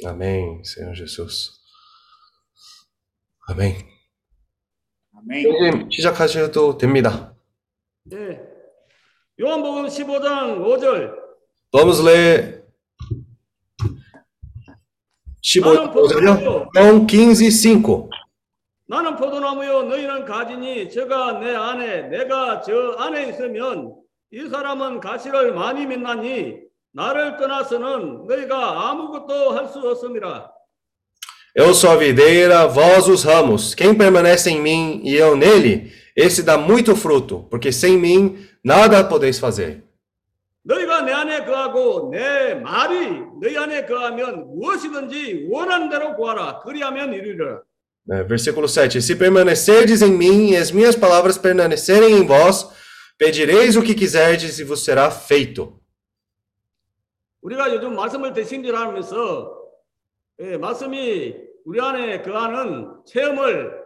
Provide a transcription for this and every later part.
Amém, Senhor Jesus. Amém. 아멘. 선생님 시작하셔도 됩니다. 네. 요한복음 15장 5절. Vamos ler 15절요? João 15, 5. 나는 포도나무요 너희는 가지니 저가 내 안에 내가 저 안에 있으면 이 사람은 가시를 많이 맺나니 나를 떠나서는 너희가 아무것도 할 수 없음이라. Eu sou a videira, vós os ramos. Quem permanece em mim e eu nele, esse dá muito fruto, porque sem mim nada podeis fazer. 너희가 내 안에 거하고 내 말이 너희 안에 거하면 무엇이든지 원하는 대로 구하라. 그리하면 이루리라. É, versículo 7. Se permanecerdes em mim e as minhas palavras permanecerem em vós, pedireis o que quiserdes e vos será feito. 우리가 요즘 말씀을 대신질하면서 예, 말씀이 우리 안에 거하는 체험을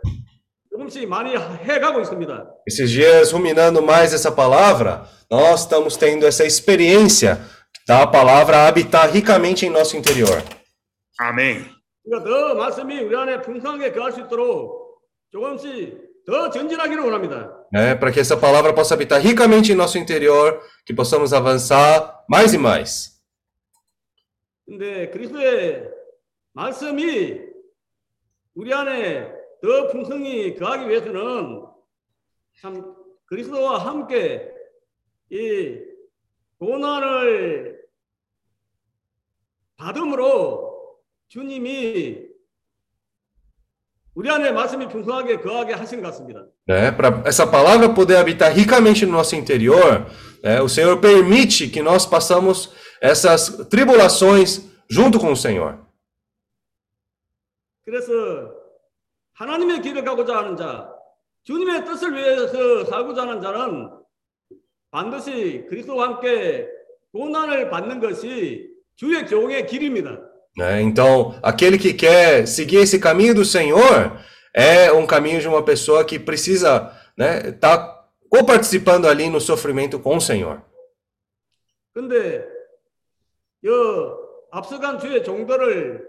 조금씩 많이 해가고 있습니다. Esses dias, ruminando mais essa palavra, nós estamos tendo essa experiência da palavra habitar ricamente em nosso interior. 아멘. 그러니까 더 말씀이 우리 안에 풍성하게 거할 수 있도록 조금씩 더 전진하기를 원합니다. né, para que essa palavra possa habitar ricamente em nosso interior, que possamos avançar mais e mais. 근데 그리스도의 말씀이 우리 안에 더 풍성히 거하기 위해서는 참 그리스도와 함께 이 고난을 받음으로 주님이. Né? Para essa palavra poder habitar ricamente no nosso interior, né, o Senhor permite que nós passamos essas tribulações junto com o Senhor. 그래서 하나님의 길을 가고자 하는 자, 주님의 뜻을 위해서 살고자 하는 자는 반드시 그리스도와 함께 고난을 받는 것이 주의 종의 길입니다. né? Então, aquele que quer seguir esse caminho do Senhor é um caminho de uma pessoa que precisa estar né, tá coparticipando ali no sofrimento com o Senhor. 근데 여 앞서간 주의 종들을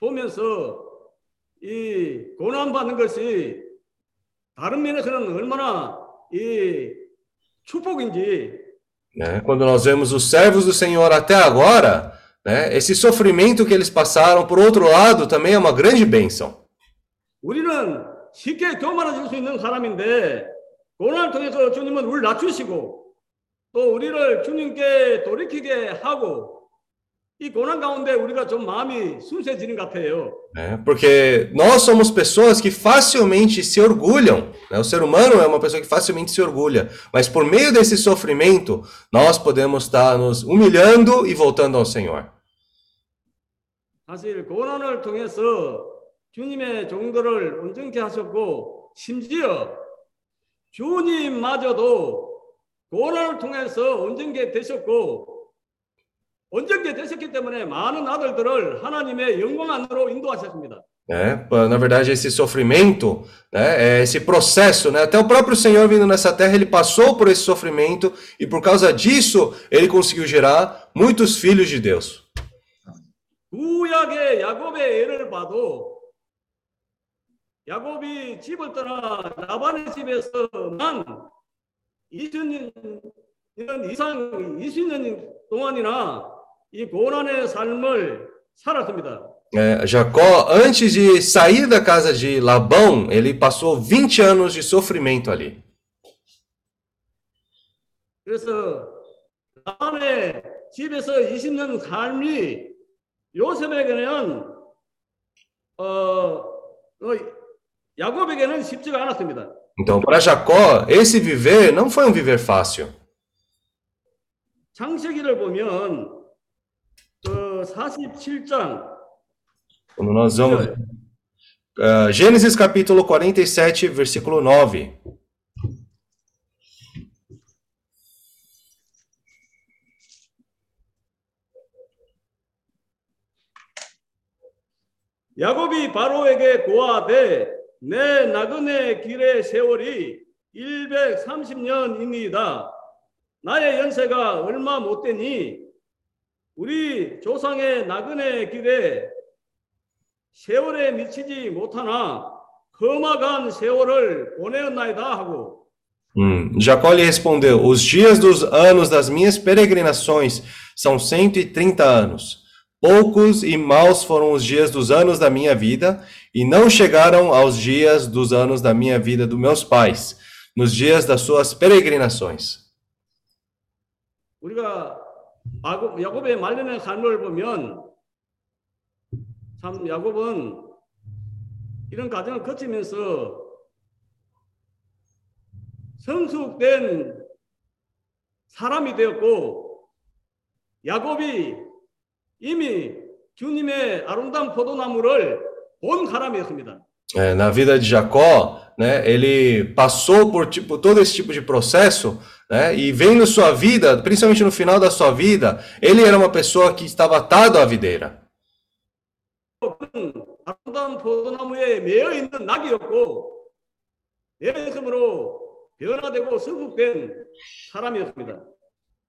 보면서 이 고난 받는 것이 다른 면에서는 얼마나 이 축복인지 né? Quando nós vemos os servos do Senhor até agora, né, esse sofrimento que eles passaram, por outro lado, também é uma grande bênção. 우리는 쉽게 교만해질 수 있는 사람인데 고난을 통해서 주님은 우리를 낮추시고 또 우리를 주님께 돌이키게 하고 이 고난 가운데 우리가 좀 마음이 순수해지는 것 같아요. Né? Porque nós somos pessoas que facilmente se orgulham. Né? O ser humano é uma pessoa que facilmente se orgulha. Mas por meio desse sofrimento, nós podemos estar nos humilhando e voltando ao Senhor. 사실 고난을 통해서 주님의 종들을 온전케 하셨고 심지어 주님마저도 고난을 통해서 온전케 되셨고 온전케 되셨기 때문에 많은 아들들을 하나님의 영광 안으로 인도하셨습니다. Né? Na verdade, esse sofrimento, né, esse processo, né? até o próprio Senhor vindo nessa terra, ele passou por esse sofrimento e por causa disso ele conseguiu gerar muitos filhos de Deus. 구약의 야곱의 예를 봐도 야곱이 집을 떠나 라반의 집에서만 20년 이상 20년 동안이나 이 고난의 삶을 살았습니다. É, Jacó, antes de sair da casa de Labão, ele passou 20 anos de sofrimento ali. 그래서 라반의 집에서 20년 삶이 요셉에게는 어, 어, 야곱에게는 쉽지가 않았습니다. Então, para Jacó, esse viver não foi um viver fácil. 창세기를 보면 그 47장 Quando nós vamos. Uh, Gênesis capítulo 47, versículo 9. 야곱이 바로에게 고하되 내 나그네 길의 세월이 130년입니다. 나의 연세가 얼마 못 되니 우리 조상의 나그네 길에 세월에 미치지 못하나 험악한 세월을 보내었나이다 하고 Hum, Jacó lhe respondeu: Os dias dos anos das minhas peregrinações são 130 anos. Poucos e maus foram os dias dos anos da minha vida, e não chegaram aos dias dos anos da minha vida dos meus pais, nos dias das suas peregrinações. 우리가 야곱- 야곱의 말년의 삶을 보면 참 야곱은 이런 과정을 거치면서 성숙된 사람이 되었고 야곱이 이미 주님의 아름다운 포도나무를 본 사람이었습니다. É, na vida de Jacó, né, ele passou por tipo, todo esse tipo de processo, né, e vendo sua vida, principalmente no final da sua vida, ele era uma pessoa que estava atado à videira. 아름다운 포도나무에 매여 있는 낙이었고 내 있음으로 변화되고 성숙된 사람이었습니다.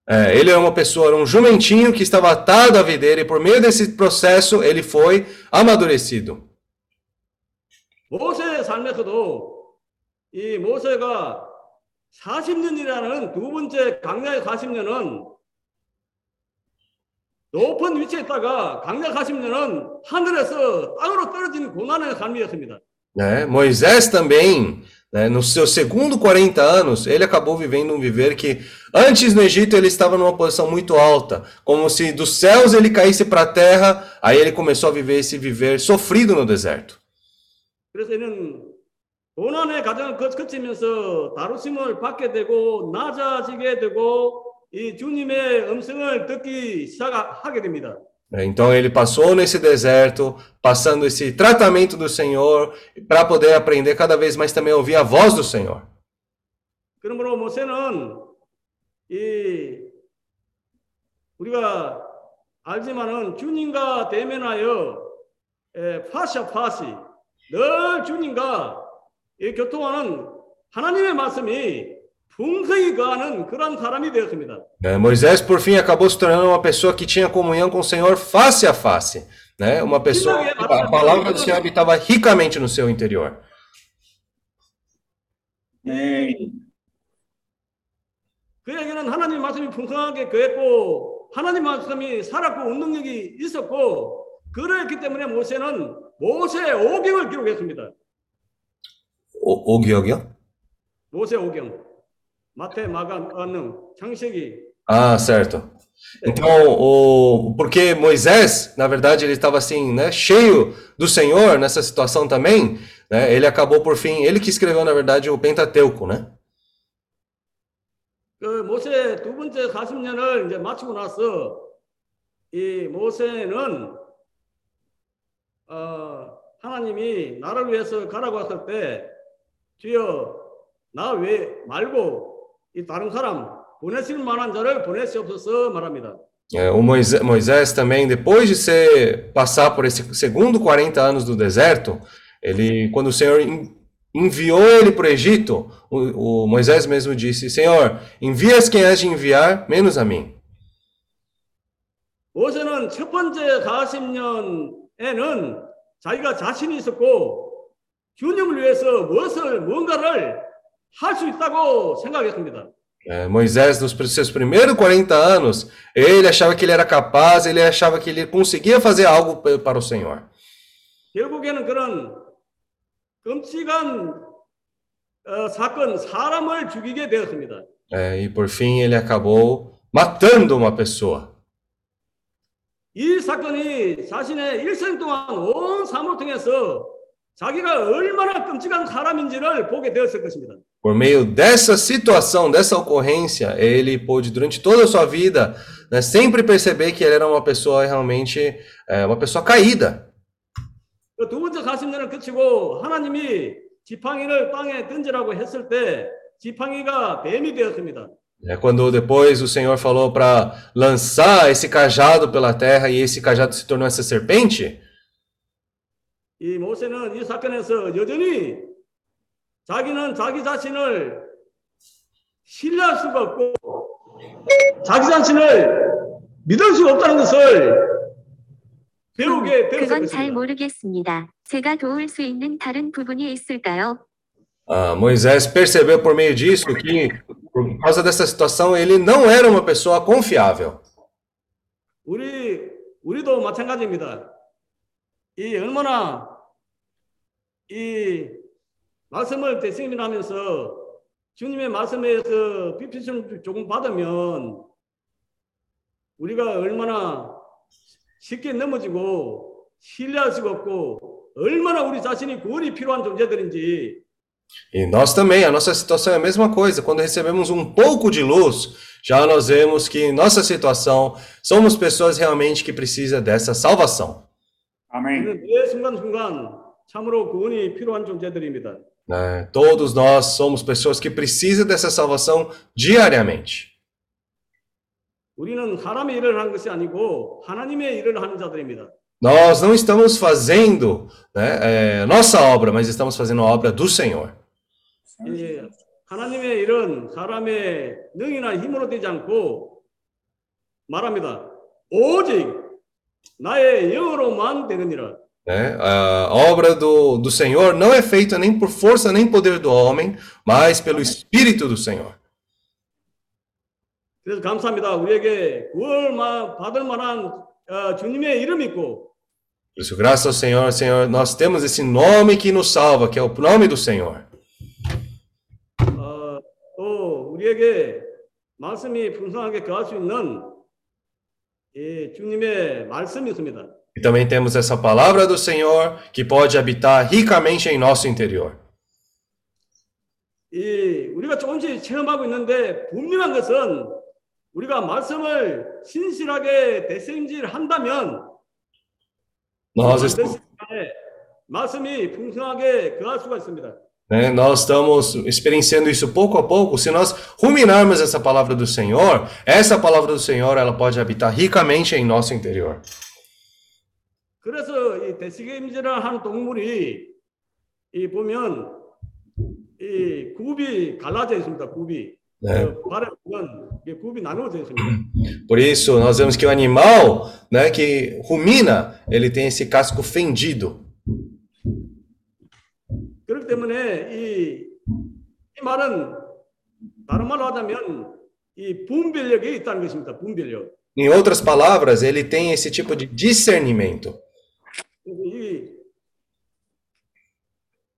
É, ele era uma pessoa, era um jumentinho que estava atado à videira, e por meio desse processo ele foi amadurecido. 모세의 삶에서도 이 모세가 40년이라는 두 번째 강야의 40년은 높은 위치에 있다가 강야 40년은 하늘에서 땅으로 떨어지는 고난의 삶이었습니다. Né? Moisés também, né, nos seus segundo 40 anos, ele acabou vivendo um viver que antes no Egito ele estava numa posição muito alta, como se dos céus ele caísse para a terra, aí ele começou a viver esse viver sofrido no deserto. 그래서 이는 고난의 과정을 거- 거치면서 다루심을 받게 되고 낮아지게 되고 이 주님의 음성을 듣기 시작하게 됩니다. Então ele passou nesse deserto, passando esse tratamento do Senhor, para poder aprender cada vez mais também a ouvir a voz do Senhor. 그러므로 모세는 이 우리가 알지만은 주님과 대면하여 에, 파샤 파시 늘 주님과 이 교통하는 하나님의 말씀이 풍성히 거하는 그런 사람이 되었습니다. né? Moisés, por fim, acabou se tornando uma pessoa que tinha comunhão com o Senhor face a face. Né? Uma pessoa que a palavra do Senhor habitava ricamente no seu interior. 아멘. 그에게는 하나님 말씀이 풍성하게 거했고 하나님 말씀이 살았고 운동력이 있었고 그랬기 때문에 모세는 모세 오경을 기록했습니다. O 기억이요? 모세 오경 마태 마가 마능 창세기 Ah, certo. Então, o, porque Moisés, na verdade, ele estava assim, né, cheio do Senhor nessa situação também, né, ele acabou por fim, ele que escreveu, na verdade, o Pentateuco, né? 그 모세 두 번째 40년을 이제 마치고 나서 이 모세는 어, 하나님이 나를 위해서 가라고 했을 때 주여 나 왜 말고 이 다른 사람 보내실 만한 자를 보내시옵소서 말합니다. É, o Moisés, Moisés também, depois de ser passar por esse segundo 40 anos do deserto, ele, quando o Senhor en- enviou ele para o Egito, o, o Moisés mesmo disse: Senhor, envias quem has de enviar, menos a mim. 모세는 첫 번째 40년에는 자기가 자신이 있었고 주님을 위해서 무엇을 뭔가를 할 수 있다고 생각했습니다. É, Moisés, nos seus primeiros 40 anos, ele achava que ele era capaz, ele achava que ele conseguia fazer algo pe- para o Senhor. 결국에는 그런 끔찍한 어, 사건, 사람을 죽이게 되었습니다. É, e por fim, ele acabou matando uma pessoa. 이 사건이 자신의 일생 동안 온 삶을 통해서 자기가 얼마나 끔찍한 사람인지를 보게 되었을 것입니다. Por meio dessa situação, dessa ocorrência, ele pôde, durante toda a sua vida, né, sempre perceber que ele era uma pessoa realmente, é, uma pessoa caída. 그 두 번째 40년을 거치고 하나님이 지팡이를 땅에 던지라고 했을 때 지팡이가 뱀이 되었습니다. É quando depois o Senhor falou para lançar esse cajado pela terra e esse cajado se tornou essa serpente, 이 모세는 이 사건에서 여전히 자기는 자기 자신을 신뢰할 수가 없고 자기 자신을 믿을 수가 없다는 것을 배우게 그건 잘 되었습니다. 모르겠습니다. 제가 도울 수 있는 다른 부분이 있을까요? Ah, Moisés percebeu por meio disso que, por causa dessa situação, ele não era uma pessoa confiável. 우리 우리도 마찬가지입니다. 이 얼마나 이 말씀을 대승이나 하면서 주님의 말씀에서 비피좀 조금 받으면 우리가 얼마나 쉽게 넘어지고 신뢰할 수가 없고 얼마나 우리 자신이 구원이 필요한 존재들인지 E nós também, a nossa situação é a mesma coisa. Quando recebemos um pouco de luz, já nós vemos que em nossa situação somos pessoas realmente que precisam dessa salvação. 아멘. 우리는 매 순간순간 참으로 구원이 필요한 존재들입니다. né? Todos nós somos pessoas que precisam dessa salvação diariamente. 우리는 사람의 일을 하는 것이 아니고 하나님의 일을 하는 자들입니다. Nós não estamos fazendo né, é, nossa obra, mas estamos fazendo a obra do Senhor. 예, 하나님의 일은 사람의 능이나 힘으로 되지 않고 말합니다. 오직 나의 영으로만 되느니라. Né? A obra do, do Senhor não é feita nem por força nem poder do homem, mas pelo Espírito do Senhor. 그래서 감사합니다. 우리에게 구원을 마- 받을 만한 어, 주님의 이름이 있고 Por isso, graças ao Senhor, Senhor, nós temos esse nome que nos salva, que é o nome do Senhor. 어, 또 우리에게 말씀이 풍성하게 거할 수 있는 E também temos essa palavra do Senhor que pode habitar ricamente em nosso interior. 이 우리가 조금씩 체험하고 있는데 분명한 것은 우리가 말씀을 신실하게 대생질 한다면 말씀이 풍성하게 거할 수가 있습니다. né, nós estamos experienciando isso pouco a pouco. Se nós ruminarmos essa palavra do Senhor, essa palavra do Senhor ela pode habitar ricamente em nosso interior. 그래서 이 대식임질을 하는 동물이 이 보면 이 굽이 갈라져 있습니다. 굽이 네. 그 발에 보면 이게 굽이 나누어져 있습니다. Por isso, nós vemos que o animal né, que rumina, ele tem esse casco fendido. 그렇기 때문에 이, 이 말은 다른 말로 하자면 이 분별력이 있다는 것입니다. 분별력. Em outras palavras, ele tem esse tipo de discernimento. 이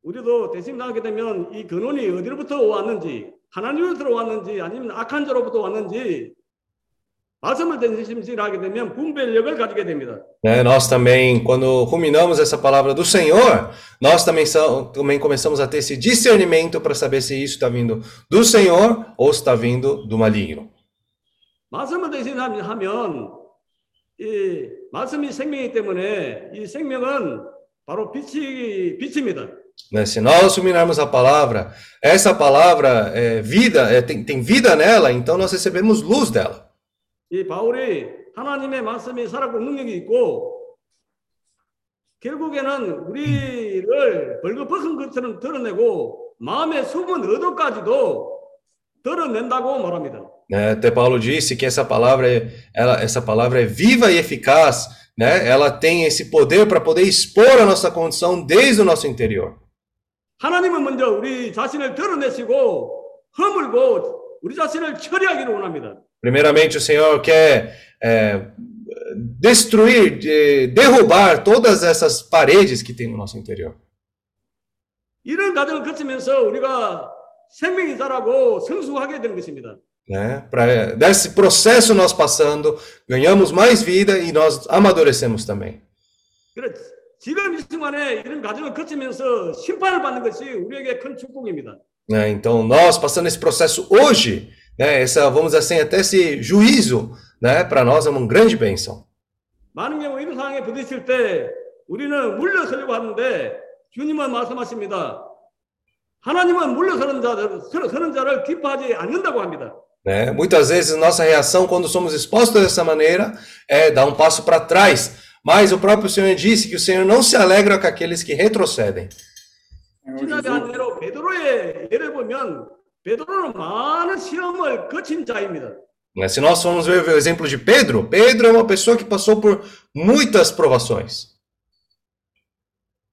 우리도 대신 나게 되면 이 근원이 어디로부터 왔는지 하나님으로부터 왔는지 아니면 악한 자로부터 왔는지 É, nós também, quando ruminamos essa palavra do Senhor, nós também, são, também começamos a ter esse discernimento para saber se isso está vindo do Senhor ou se está vindo do maligno. Né, se nós ruminarmos a palavra, essa palavra é vida, é, tem, tem vida nela, então nós recebemos luz dela. 이 바울이 하나님의 말씀이 살아있고 능력이 있고 결국에는 우리를 벌거벗은 것처럼 드러내고 마음의 숨은 의도까지도 드러낸다고 말합니다. Né? Até Paulo disse que essa palavra, é, ela, essa palavra é viva e eficaz, né? ela tem esse poder para poder expor a nossa condição desde o nosso interior. 하나님은 먼저 우리 자신을 드러내시고 허물고 우리 자신을 처리하기를 원합니다. Primeiramente, o Senhor quer é, destruir, de- derrubar todas essas paredes que tem no nosso interior. 이런 과정을 거치면서 우리가 생명이 자라고 성숙하게 되는 것입니다. Né? Pra, desse processo nós passando, ganhamos mais vida e nós amadurecemos também. 그래 지금 이 순간에 이런 과정을 거치면서 심판을 받는 것이 우리에게 큰 축복입니다. né? Então, nós passando esse processo hoje, né? essa, vamos dizer assim, até esse juízo, né? para nós é uma grande bênção. 많은 경우 이런 상황에 부딪힐 때 우리는 물러서려고 하는데 주님은 말씀하십니다. 하나님은 물러서는 자를 서- 서는 자를 기뻐하지 않는다고 합니다. Né? Muitas vezes nossa reação quando somos expostos dessa maneira é dar um passo para trás, mas o próprio Senhor disse que o Senhor não se alegra com aqueles que retrocedem. 지난해 한 예로 베드로의 예를 보면 베드로는 많은 시험을 거친 자입니다. Né? Se nós formos ver o exemplo de Pedro, Pedro é uma pessoa que passou por muitas provações.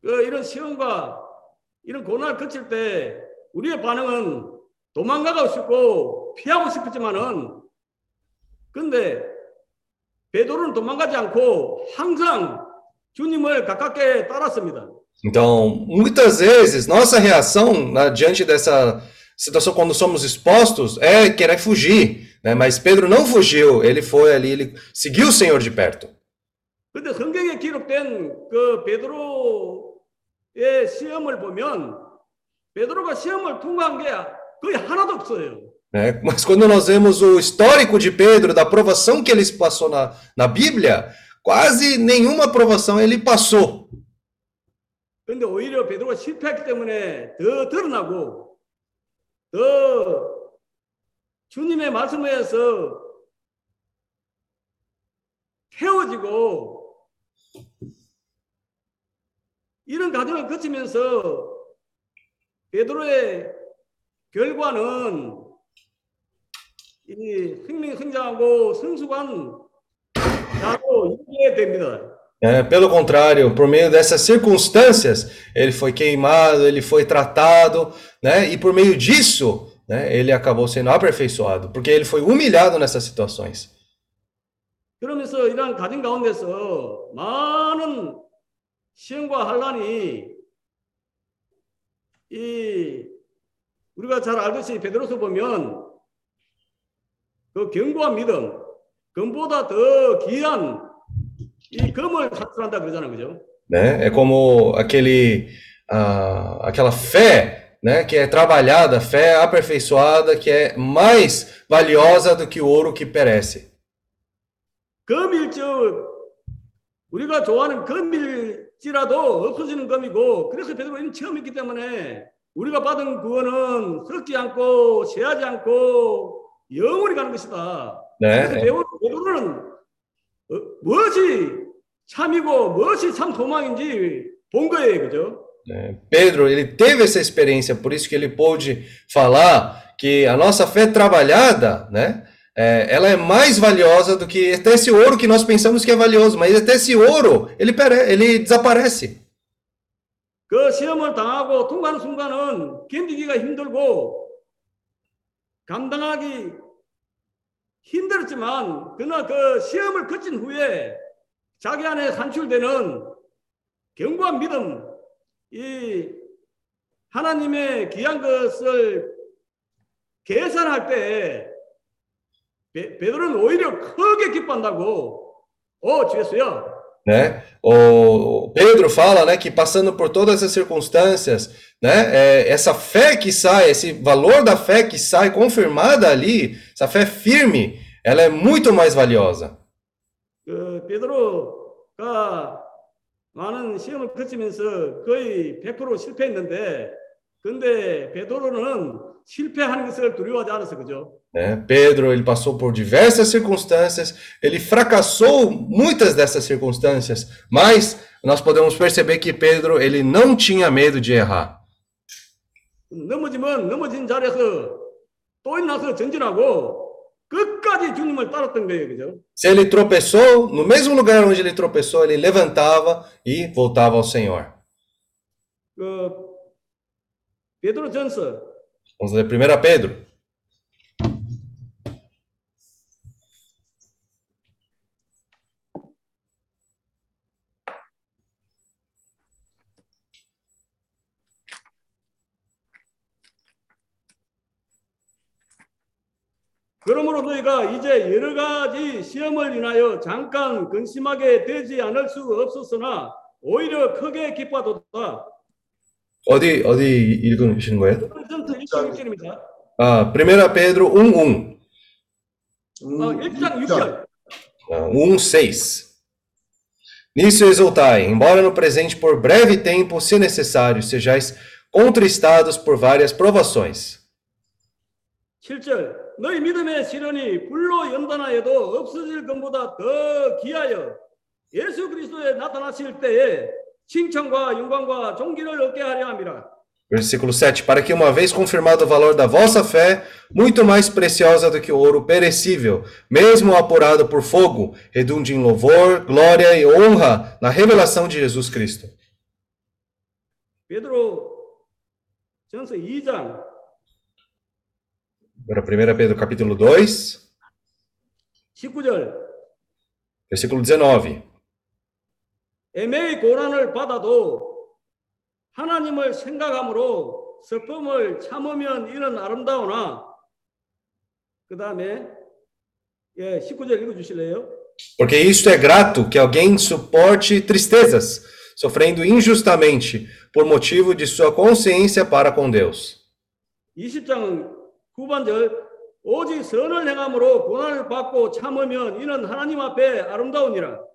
그 이런 시험과 이런 고난을 거칠 때 우리의 반응은 도망가고 싶고 피하고 싶었지만은 근데 베드로는 도망가지 않고 항상 주님을 가깝게 따랐습니다. Então, muitas vezes, nossa reação né, diante dessa situação, quando somos expostos, é querer fugir. Né? Mas Pedro não fugiu, ele foi ali, ele seguiu o Senhor de perto. 근데 성경에 기록된 그 베드로의 시험을 보면 베드로가 시험을 통과한 게 거의 하나도 없어요. Né? Mas quando nós vemos o histórico de Pedro, da provação que ele passou na, na Bíblia, quase nenhuma provação ele passou. 근데 오히려 베드로가 실패했기 때문에 더 드러나고 더 주님의 말씀에 의해서 태워지고 이런 과정을 거치면서 베드로의 결과는 이 생명이 성장하고 성숙한 자로 이루게 됩니다. É, pelo contrário, por meio dessas circunstâncias, ele foi queimado, ele foi tratado, né? E por meio disso, né, ele acabou sendo aperfeiçoado, porque ele foi humilhado nessas situações. 그러면서 이러한 가정 가운데서 많은 시험과 환란이 이 우리가 잘 알듯이 베드로서 보면 그 견고한 믿음, 금보다 더 귀한 이 금을 사출한다 그러잖아요, 그죠? Né? É como aquele, ah, aquela fé, né, que é trabalhada, fé aperfeiçoada, que é mais valiosa do que o ouro que perece. 금일즉 우리가 좋아하는 금일지라도 없어지는 금이고 그래서 베드로는 있기 때문에 우리가 받은 구원은 썩지 않고 쇠하지 않고 영원히 가는 것이다. Né? 그래서 베드로- 베드로는 어, 무엇이 참이고 무엇이 참 소망인지 본 거예요, 그죠? É, Pedro, ele teve essa experiência, por isso que ele pôde falar que a nossa fé trabalhada, né, é, ela é mais valiosa do que até esse ouro que nós pensamos que é valioso, mas até esse ouro, ele, pere- ele desaparece. 그 시험을 당하고 통과하는 순간은 견디기가 힘들고 감당하기 힘들었지만 그러나 그 시험을 거친 후에 자기 안에 산출되는 견고한 믿음, 이 하나님의 귀한 것을 계산할 때 베- 베드로는 오히려 크게 기뻐한다고. 어, 주였어요. né? O Pedro fala, né, que passando por todas as circunstâncias, né, é, essa fé que sai, esse valor da fé que sai confirmada ali, essa fé firme, ela é muito mais valiosa. 그 베드로가 많은 시험을 거치면서 거의 100% 실패했는데 근데 베드로는 실패하는 것을 두려워하지 않았어 그죠? né? Pedro, ele passou por diversas circunstâncias, ele fracassou muitas dessas circunstâncias, mas nós podemos perceber que Pedro, ele não tinha medo de errar. 넘어지면 넘어진 자리에서 또 일어나서 전진하고 끝까지 주님을 따랐던 거예요 그죠? Se ele tropeçou, no mesmo lugar onde ele tropeçou, ele levantava e voltava ao Senhor. 그 베드로 전서 Vamos ler 1 Pedro. 그러므로 너희가 이제 여러 가지 시험을 인하여 잠깐 근심하게 되지 않을 수 없었으나 오히려 크게 기뻐하도다. 어디 어디 읽으시는 거예요? 전서 1장 6절입니다. Ah, 1 Pedro 1:1. 어, 1장 6절. Ah, 1:6. Nisso exultai, embora no presente por breve tempo, se necessário, sejais contristados por várias provações. 7절 너희 믿음의 시련이 불로 연단하여도 없어질 것보다 더 귀하여 예수 그리스도에 나타나실 때에 칭찬과 영광과 존귀를 얻게 하려 함이라. Versículo 7: Para que, uma vez confirmado o valor da vossa fé, muito mais preciosa do que o ouro perecível, mesmo apurado por fogo, redunde em louvor, glória e honra na revelação de Jesus Cristo. 베드로 전서 2장 Agora, 1 Pedro capítulo 2, 19절 versículo 19. 애매의 고난을 받아도 하나님을 생각함으로 슬픔을 참으면 이는 아름다우나 그 다음에 예 19절 읽어주실래요? Porque isto é grato que alguém suporte tristezas, sofrendo injustamente, por motivo de sua consciência para com Deus. 20장 9반절 오직 선을 행함으로 고난을 받고 참으면 이는 하나님 앞에 아름다우니라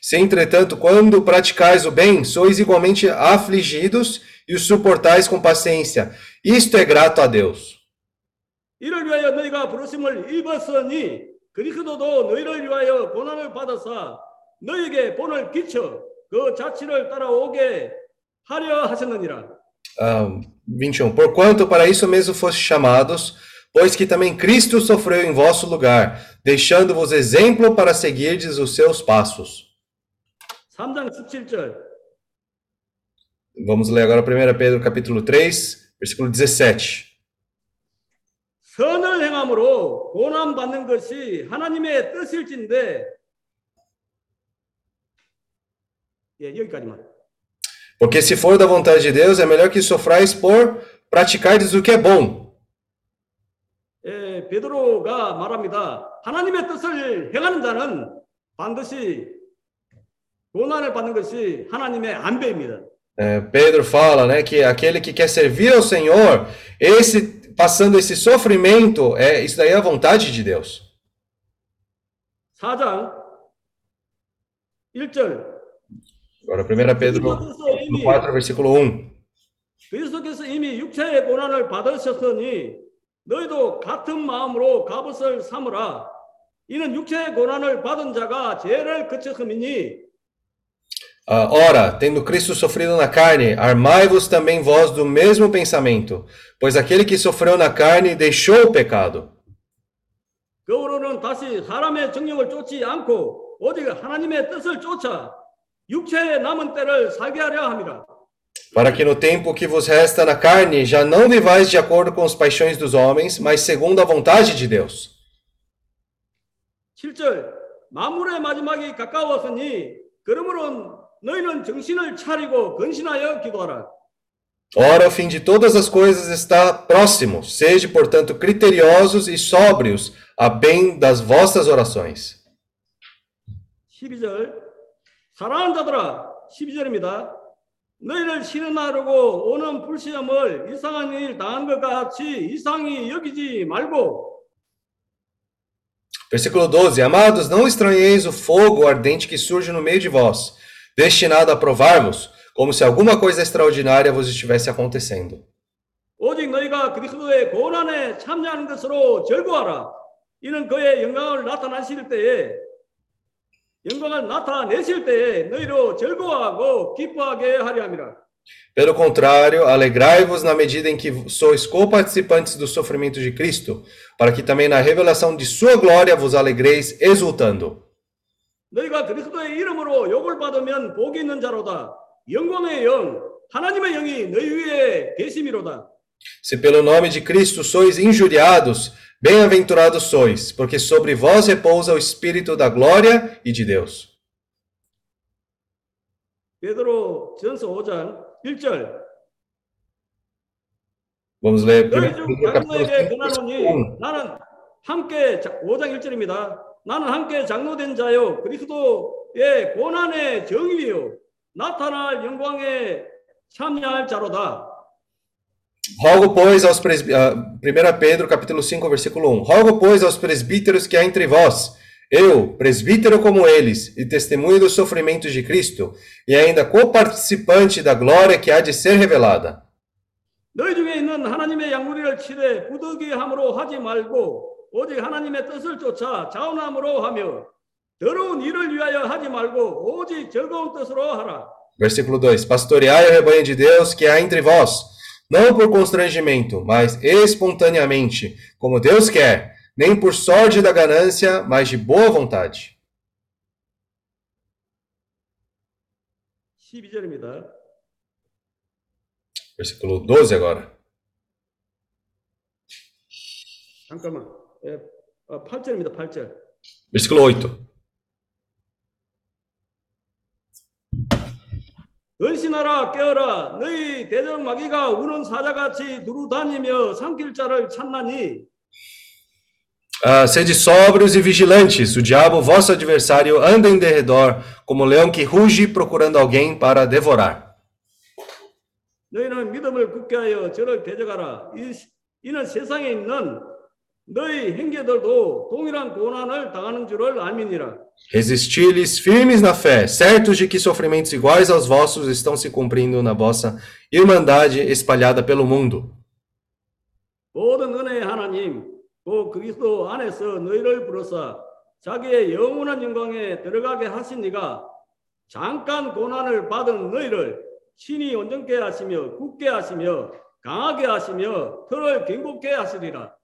Se, entretanto, quando praticais o bem, sois igualmente afligidos e o suportais com paciência. Isto é grato a Deus. 이를 위하여 너희가 부르심을 입었으니 그리스도도 너희를 위하여 고난을 받아사 너희에게 본을 끼쳐 그 자치를 따라오게 하려 하셨느니라. Ah, 21. Porquanto para isso mesmo foste chamados, pois que também Cristo sofreu em vosso lugar, deixando-vos exemplo para seguirdes os seus passos. 3장 17절 Vamos ler agora 1 Pedro capítulo 3, versículo 17. 선을 행함으로 고난 받는 것이 하나님의 뜻일진데 예, 여기까지만. Porque se for da vontade de Deus, é melhor que sofrais por praticardes o que é bom. 예, 베드로가 말합니다. 하나님의 뜻을 행하는 자는 반드시 고난을 받는 것이 하나님의 안배입니다. É, Pedro fala, né, que aquele que quer servir ao Senhor, esse passando esse sofrimento, é isso daí é a vontade de Deus. 4장 1절 Agora 1 Pedro capítulo 4, versículo 1. 그리스도께서 이미 육체의 고난을 받으셨으니 너희도 같은 마음으로 값을 삼으라. 이는 육체의 고난을 받은 자가 죄를 그쳤음이니 Ah, ora, tendo Cristo sofrido na carne, armai-vos também vós do mesmo pensamento, pois aquele que sofreu na carne deixou o pecado, 그으로는 다시 사람의 정령을 쫓지 않고 오직 하나님의 뜻을 쫓아 육체의 남은 때를 살게 하려 함이라. para que no tempo que vos resta na carne já não vivais de acordo com as paixões dos homens, mas segundo a vontade de Deus. 7절 만물의 마지막이 가까웠으니 그러므로 너희는 정신을 차리고 근신하여 기도하라. Ora, o fim de todas as coisas está próximo. Sede, portanto, criteriosos e sóbrios a bem das vossas orações. 12절 사랑하는 자들아 12절입니다. 너희를 신은하려고 오는 불시험을 이상한 일 당한 것 같이 이상히 여기지 말고 Versículo 12: Amados, não estranheis o fogo ardente que surge no meio de vós, destinado a provar-vos, como se alguma coisa extraordinária vos estivesse acontecendo. 오직 너희가 그리스도의 고난에 참여하는 것으로 즐거워하라. 이는 그의 영광을 나타나실 때에 영광을 나타내실 때에 너희로 즐거워하고 기뻐하게 하려 함이라. Pelo contrário, alegrai-vos na medida em que sois co-participantes do sofrimento de Cristo, para que também na revelação de sua glória vos alegreis exultando. 너희가 그리스도의 이름으로 욕을 받으면 복이 있는 자로다. 영광의 영, 하나님의 영이 너희 위에 계심이로다. Se pelo nome de Cristo sois injuriados, bem-aventurados sois, porque sobre vós repousa o Espírito da glória e de Deus. 베드로 전서 5장 1절 Vamos ler 너희 1중 Pedro capítulo 장로에게 5, versículo 그나노니 1. 나는 함께 자- 5장 1절입니다. 나는 함께 장로된 자요 그리스도의 고난의 정의요 나타날 영광에 참여할 자로다. Rogo, pois, aos presbí... 1 Pedro, capítulo 5, versículo 1. Rogo, pois, aos presbíteros que há entre vós, eu, presbítero como eles, e testemunho dos sofrimentos de Cristo, e ainda coparticipante da glória que há de ser revelada. 너희 중에 있는 하나님의 양무리를 치되 부득이함으로 하지 말고 오직 하나님의 뜻을 쫓아 자원함으로 하며 더러운 일을 위하여 하지 말고 오직 즐거운 뜻으로 하라. Versículo 2: Pastoreai o rebanho de Deus que há entre vós, não por constrangimento, mas espontaneamente, como Deus quer, nem por sorte da ganância, mas de boa vontade. 12절입니다. Versículo 12 agora. 잠깐만. 예, 어, 8절입니다. 8절. Versículo 8. 열심하라 깨어라 너희 대적 마귀가 우는 사자같이 두루다니며 삼킬 자를 찾나니 Ah, sede sóbrios e vigilantes, o diabo, vosso adversário, anda em derredor, como um leão que ruge procurando alguém para devorar. 너희는 믿음을 굳게 하여 저를 대적하라 이, 이는 세상에 있는 너희 형제들도 동일한 고난을 당하는 줄을 알미니라 Resisti-lhes firmes na fé, certos de que sofrimentos iguais aos vossos estão se cumprindo na vossa irmandade espalhada pelo mundo. 모든 은혜의 하나님 또 그리스도 안에서 너희를 부르사 자기의 영원한 영광에 들어가게 하신 이가 잠깐 고난을 받은 너희를 신이 온전케 하시며 굳게 하시며 강하게 하시며 털을 견고케 하시리라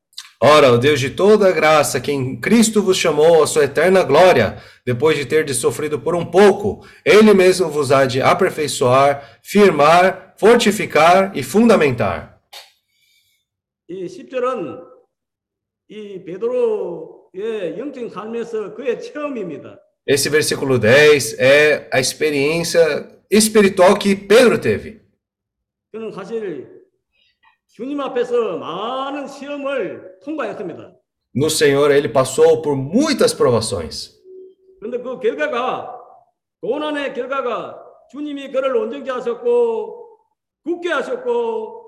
Ora, o Deus de toda a graça, que em Cristo vos chamou à sua eterna glória, depois de ter sofrido por um pouco, ele mesmo vos há de aperfeiçoar, firmar, fortificar e fundamentar. 이 10절은 이 베드로의 영적 삶에서 그의 체험입니다. Esse versículo 10 é a experiência espiritual que Pedro teve. 그는 사실 No Senhor, ele passou por muitas provações. 그런데 그 결과가 고난의 결과가 주님이 그를 온전케 하셨고 굳게 하셨고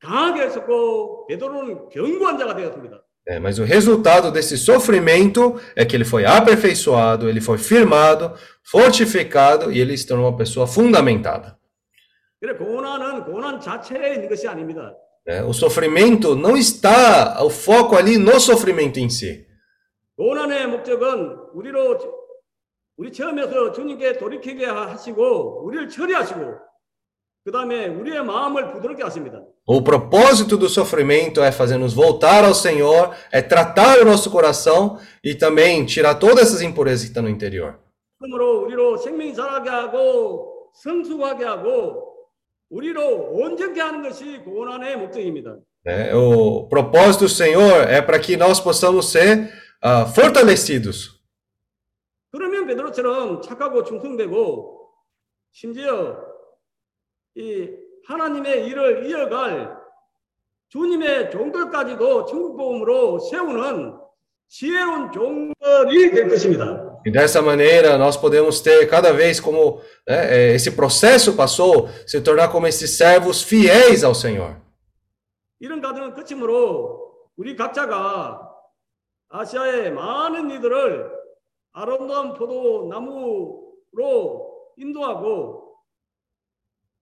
강하게 하셨고 베드로는 견고한 자가 되었습니다. É, mas o resultado desse sofrimento é que ele foi aperfeiçoado, ele foi firmado, fortificado e ele se tornou uma pessoa fundamentada. 그래 고난은 고난 자체에 있는 것이 아닙니다. né? O sofrimento não está, o foco ali no sofrimento em si. 고난의 목적은 우리로 우리 처음에서 주님께 돌이키게 하시고 우리를 처리하시고 그 다음에 우리의 마음을 부드럽게 하십니다. O propósito do sofrimento é fazer-nos voltar ao Senhor, é tratar o nosso coração e também tirar todas essas impurezas que estão no interior. 그러므로 우리로 생명이 자라게 하고 성숙하게 하고 우리로 온전케 하는 것이 고난의 목적입니다. né? O propósito do Senhor é para que nós possamos ser ah, fortalecidos. 그러면 베드로처럼 착하고 충성되고 심지어 이 하나님의 일을 이어갈 주님의 종들까지도 천국 복음으로 세우는 지혜로운 종들이 될 것입니다. E dessa maneira nós podemos ter cada vez como né, eh, esse processo passou, se tornar como esses servos fiéis ao Senhor. 이런 과정을 거침으로 우리 각자가 아시아의 많은 이들을 아름다운 포도나무로 인도하고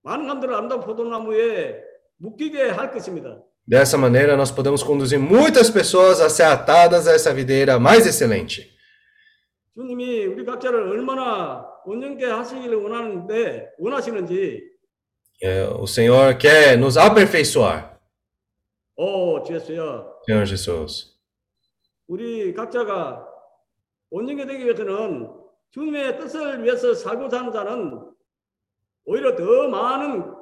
많은 사람들을 아름다운 포도나무에 묶이게 할 것입니다. Dessa maneira nós podemos conduzir muitas pessoas a ser atadas a essa videira mais excelente. 주님이 우리 각자를 얼마나 온전케 하시기를 원하는데 원하시는지 o Senhor quer nos aperfeiçoar, 어 주였어요. Senhor Jesus. 우리 각자가 온전케 되기 위해서는 주님의 뜻을 위해서 살고 사는 자는 오히려 더 많은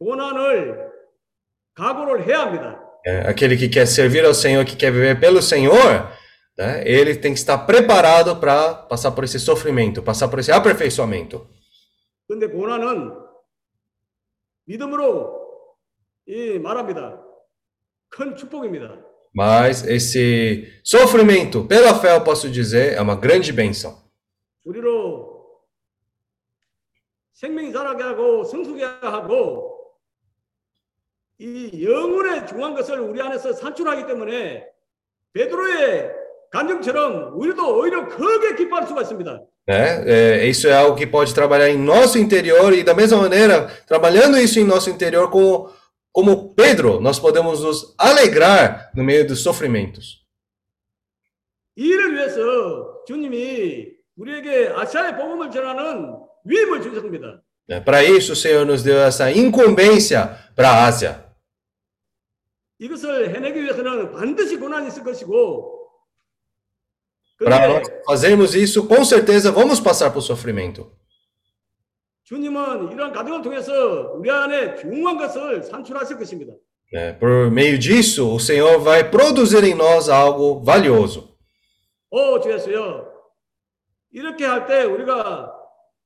고난을 각오를 해야 합니다. Aquele que quer servir ao Senhor, que quer viver pelo Senhor, né, ele tem que estar preparado para passar por esse sofrimento, passar por esse aperfeiçoamento. 그런데 고난은 믿음으로 이 말합니다. 큰 축복입니다. Mas esse sofrimento, pela fé, eu posso dizer, é uma grande bênção. 우리로 생명이 자라게 하고 성숙하게 하고 이 영혼의 중요한 것을 우리 안에서 산출하기 때문에 베드로의 간증처럼 우리도 오히려 크게 기뻐할 수가 있습니다. Né? É, isso é algo que pode trabalhar em nosso interior e da mesma maneira, trabalhando isso em nosso interior como, como Pedro, nós podemos nos alegrar no meio dos sofrimentos. 이 일을 위해서 주님이 우리에게 아시아의 복음을 전하는 위임을 주셨습니다. É, Para isso, o Senhor nos deu essa incumbência para a Ásia. 이것을 해내기 위해서는 반드시 고난이 있을 것이고 Para 그런데 nós fazermos isso, com certeza vamos passar por sofrimento. 주님은 이러한 과정을 통해서 우리 안에 중요한 것을 산출하실 것입니다. né? Por meio disso, o Senhor vai produzir em nós algo valioso. 오, 주 예수여. 이렇게 할 때 우리가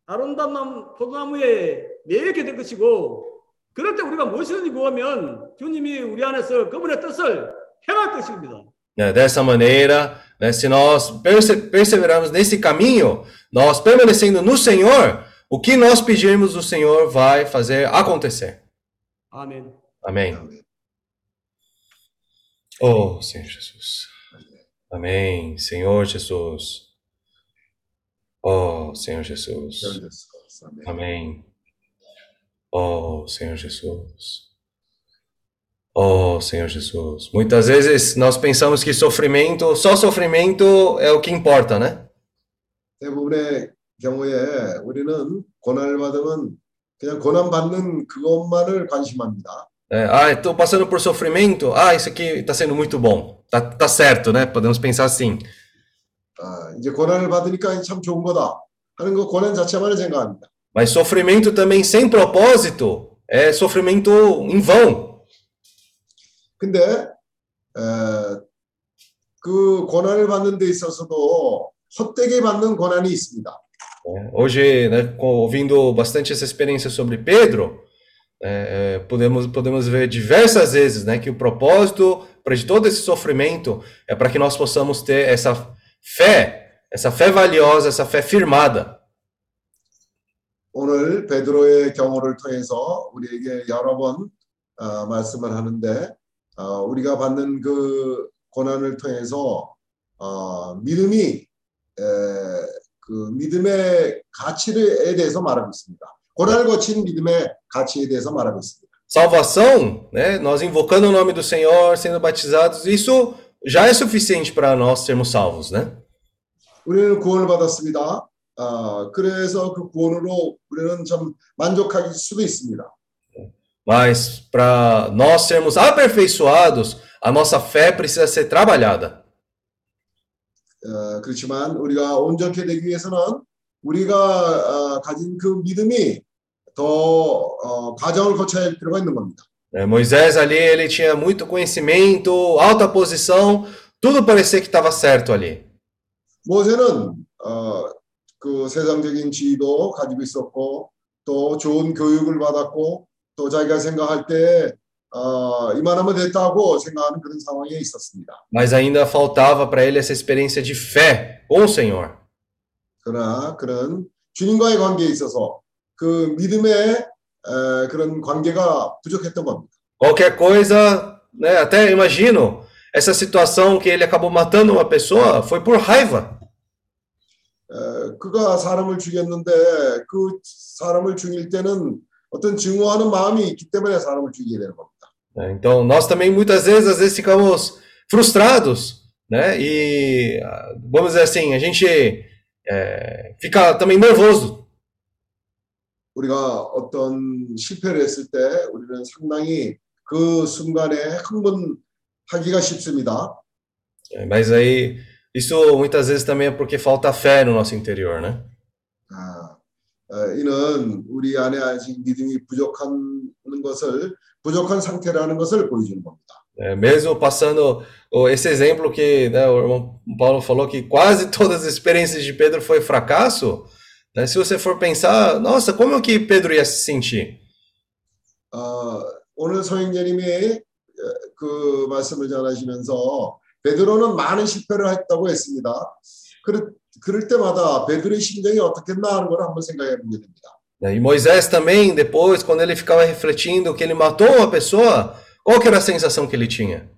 아름다운 나무- 포도나무에 매이게 될 것이고, 그럴 때 우리가 무엇이든지 구하면 주님이 우리 안에서 그분의 뜻을 행할 것입니다. né? Dessa maneira, né, se nós perse perseverarmos nesse caminho, nós permanecendo no Senhor, o que nós pedirmos do Senhor vai fazer acontecer. 아멘. Amém. Oh, Senhor Jesus. Amém. Senhor Jesus. Oh, Senhor Jesus. Amém. Oh, Senhor Jesus. Oh, Senhor Jesus. Muitas vezes nós pensamos que sofrimento, só sofrimento é o que importa, né? 대부분의 경우에 우리는 고난을 받으면 그냥 고난 받는 그것만을 관심합니다. É, ah, estou passando por sofrimento. Ah, isso aqui está sendo muito bom. Tá, tá certo, né? Podemos pensar assim. 아, 이제 고난을 받으니까 참 좋은 거다 하는 거 고난 자체만을 생각합니다. Mas sofrimento também sem propósito é sofrimento em vão. 근데 에, 그 고난을 받는 데 있어서도 헛되게 받는 고난이 있습니다. né? Hoje, né, com- ouvindo bastante essa experiência sobre Pedro, é, é, podemos, podemos ver diversas vezes né, que o propósito para de todo esse sofrimento é para que nós possamos ter essa fé, essa fé valiosa, essa fé firmada. 오늘 베드로의 경우를 통해서 우리에게 여러 번 어, 말씀을 하는데 어, 우리가 받는 그 고난을 통해서 어, 믿음이 에, 그 믿음의 가치에 대해서 말하고 있습니다. 고난을 거친 믿음의 가치에 대해서 말하고 있습니다. Salvação, né, nós invocando o nome do Senhor, sendo batizados, isso já é suficiente para nós sermos salvos, né? 우리는 구원을 받았습니다. 아, 그래서 그 구원으로 우리는 좀 만족할 수도 있습니다. Mas para nós sermos aperfeiçoados, a nossa fé precisa ser trabalhada. 어, 그렇지만 우리가 온전케 되기 위해서는 우리가 어, 가진 그 믿음이 더 어, 과정을 거쳐야 할 필요가 있는 겁니다. né? Moisés ali, ele tinha muito conhecimento, alta posição, tudo parecia que estava certo ali. 모세는 어, 그 세상적인 지위도 가지고 있었고 또 좋은 교육을 받았고 또 자기가 생각할 때 어, 이만하면 됐다고 생각하는 그런 상황에 있었습니다. Mas ainda faltava para ele essa experiência de fé com o Senhor. 그러나 그런 주님과의 관계에 있어서 그 믿음의 에, 그런 관계가 부족했던 겁니다. Qualquer coisa, né, até imagino, essa situação que ele acabou matando uma pessoa foi por raiva. 에, 그가 사람을 죽였는데 그 사람을 죽일 때는 어떤 증오하는 마음이 있기 때문에 사람을 죽이게 되는 겁니다. né? Então, nós também muitas vezes, às vezes, ficamos frustrados, né? E ah, vamos dizer assim, a gente é, fica também nervoso. 우리가 어떤 실패를 했을 때 우리는 상당히 그 순간에 흥분하기가 쉽습니다. É, Mas aí, isso muitas vezes também é porque falta fé no nosso interior, né? 아, 어, 이는 우리 안에 아직 믿음이 부족한 것을 부족한 상태라는 것을 보여주는 겁니다. É, mesmo passando esse exemplo que né, o irmão Paulo falou que quase todas as experiências de Pedro foi fracasso, né? Se você for pensar, nossa, como é que Pedro ia se sentir? 어, 오늘 어, 그 말씀을 전하시면서 베드로는 많은 실패를 했다고 했습니다. 그럴, 그럴 때마다 베드로의 심정이 어떻겠나 하는 걸 한번 생각해 보게 됩니다. né? E Moisés também, depois, quando ele ficava refletindo que ele matou uma pessoa, qual que era a sensação que ele tinha?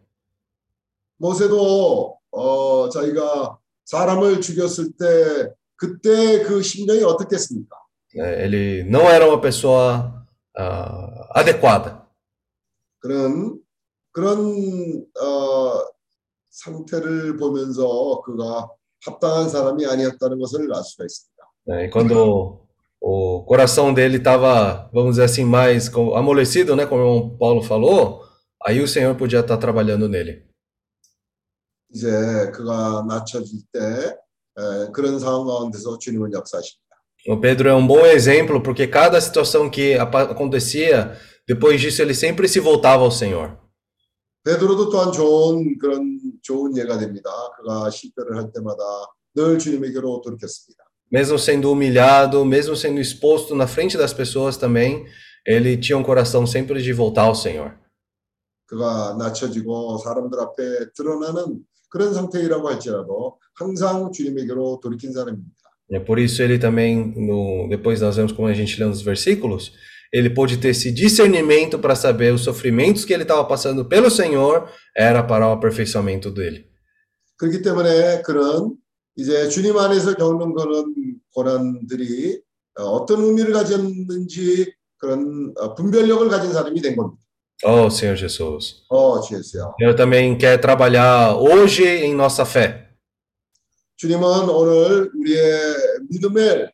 모세도 어, 자기가 사람을 죽였을 때 그때 그 심정이 어떻겠습니까? né? Ele não era uma pessoa ah, adequada. 그런 그런 어, 상태를 보면서 그가 합당한 사람이 아니었다는 것을 알 수가 있습니다. né? E quando o coração dele estava, vamos dizer assim, mais co- amolecido, né, como o irmão Paulo falou, aí o Senhor podia estar trabalhando nele. 이제 그가 낮춰질 때 에, 그런 상황 가운데서 주님은 역사하십니다. O Pedro é um bom exemplo, porque cada situação que apa- acontecia, depois disso ele sempre se voltava ao Senhor. 베드로도 또한 좋은 그런 좋은 예가 됩니다. 그가 실패를 할 때마다 늘 주님에게로 돌이켰습니다. Mesmo sendo humilhado, mesmo sendo exposto na frente das pessoas também, ele tinha um coração sempre de voltar ao Senhor. 그가 낮춰지고 사람들 앞에 드러나는 그런 상태이라고 할지라도 항상 주님에게로 돌이킨 사람입니다. É por isso ele também, no, depois nós vemos como a gente lê nos versículos, ele pôde ter esse discernimento para saber os sofrimentos que ele estava passando pelo Senhor era para o aperfeiçoamento dele. 그렇기 때문에 그런 이제 주님 안에서 겪는 그런 고난들이 어, 어떤 의미를 가졌는지 그런 어, 분별력을 가진 사람이 된 겁니다. Oh, Senhor Jesus. 어, 주였어요. Eu também quero trabalhar hoje em nossa fé. 주님은 오늘 우리의 믿음을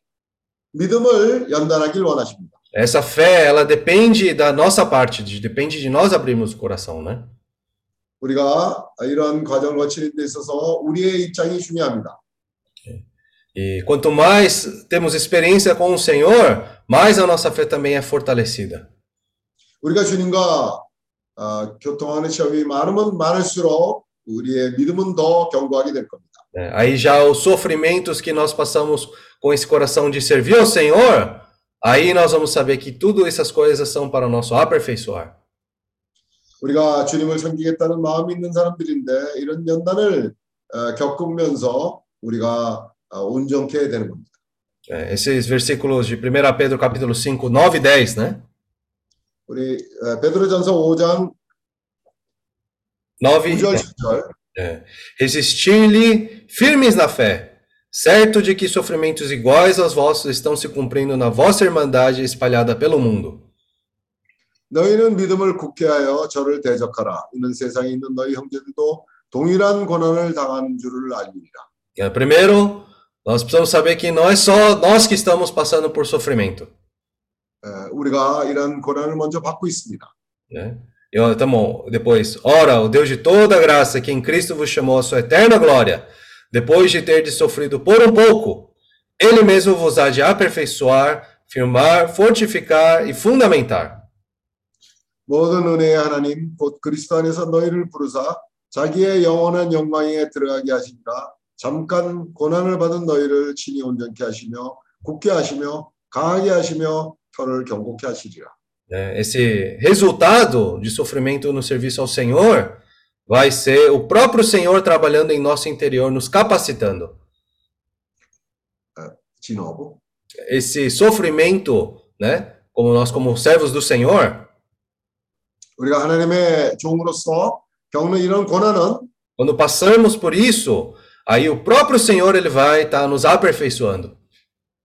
믿음을 연단하길 원하십니다. Essa fé, ela depende da nossa parte, de- depende de nós abrirmos o coração, né? 우리가 이런 과정을 거치는 데 있어서 우리의 입장이 중요합니다. E quanto mais temos experiência com o Senhor, mais a nossa fé também é fortalecida. 우리가 주님과 어, 교통하는 시험이 많으면 많을수록 우리의 믿음은 더 견고하게 될 겁니다. né? Aí já os sofrimentos que nós passamos com esse coração de servir ao Senhor, aí nós vamos saber que tudo essas coisas são para o nosso aperfeiçoar. 우리가 주님을 섬기겠다는 마음이 있는 사람들인데 이런 연단을 어, 겪으면서 우리가 어, 온전케 되는 겁니다. É, esses versículos de 1 Pedro capítulo 5, 9 e 10, né? 우리 어, 베드로전서 5장 9 e 9절 10. 10절 É. Resistir-lhe firmes na fé, certo de que sofrimentos iguais aos vossos estão se cumprindo na vossa irmandade espalhada pelo mundo. 너희는 믿음을 굳게 하여 저를 대적하라. 이는 세상에 있는 너희 형제들도 동일한 고난을 당하는 줄을 알리라. É, primeiro, nós precisamos saber que não é só nós que estamos passando por sofrimento. 에, 우리가 이런 고난을 먼저 받고 있습니다. Né? E, ó, tá bom. Depois, ora, o Deus de toda graça, que em Cristo vos chamou à sua eterna glória, depois de ter sofrido por um pouco, Ele mesmo vos há de aperfeiçoar, firmar, fortificar e fundamentar. 모든 은혜의 하나님 곧 그리스도 안에서 너희를 부르사 자기의 영원한 영광에 들어가게 하시니라 잠깐 고난을 받은 너희를 친히 온전케 하시며 굳게 하시며 강하게 하시며 혀를 경고케 하시리라. né? Esse resultado de sofrimento no serviço ao Senhor vai ser o próprio Senhor trabalhando em nosso interior, nos capacitando. 진호부. Esse sofrimento, né? Como nós, como servos do Senhor, 우리가 하나님의 종으로서 겪는 이런 고난은 quando passamos por isso, aí o próprio Senhor ele vai estar nos aperfeiçoando.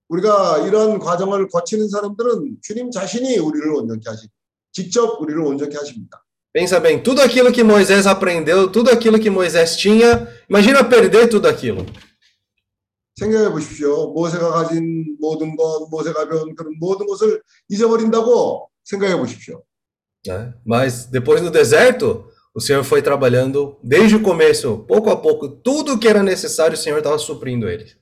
우리가 이런 과정을 거치는 사람들은 주님 자신이 우리를 온전케 하시 직접 우리를 온전케 하십니다. Pensa bem, tudo aquilo que Moisés aprendeu, tudo aquilo que Moisés tinha, imagina perder tudo aquilo. 생각해 보십시오. 모세가 가진 모든 것, 모세가 배운 그런 모든 것을 잊어버린다고 생각해 보십시오. né? Mas depois no deserto, o Senhor foi trabalhando desde o começo, pouco a pouco, tudo o que era necessário, o Senhor estava suprindo eles.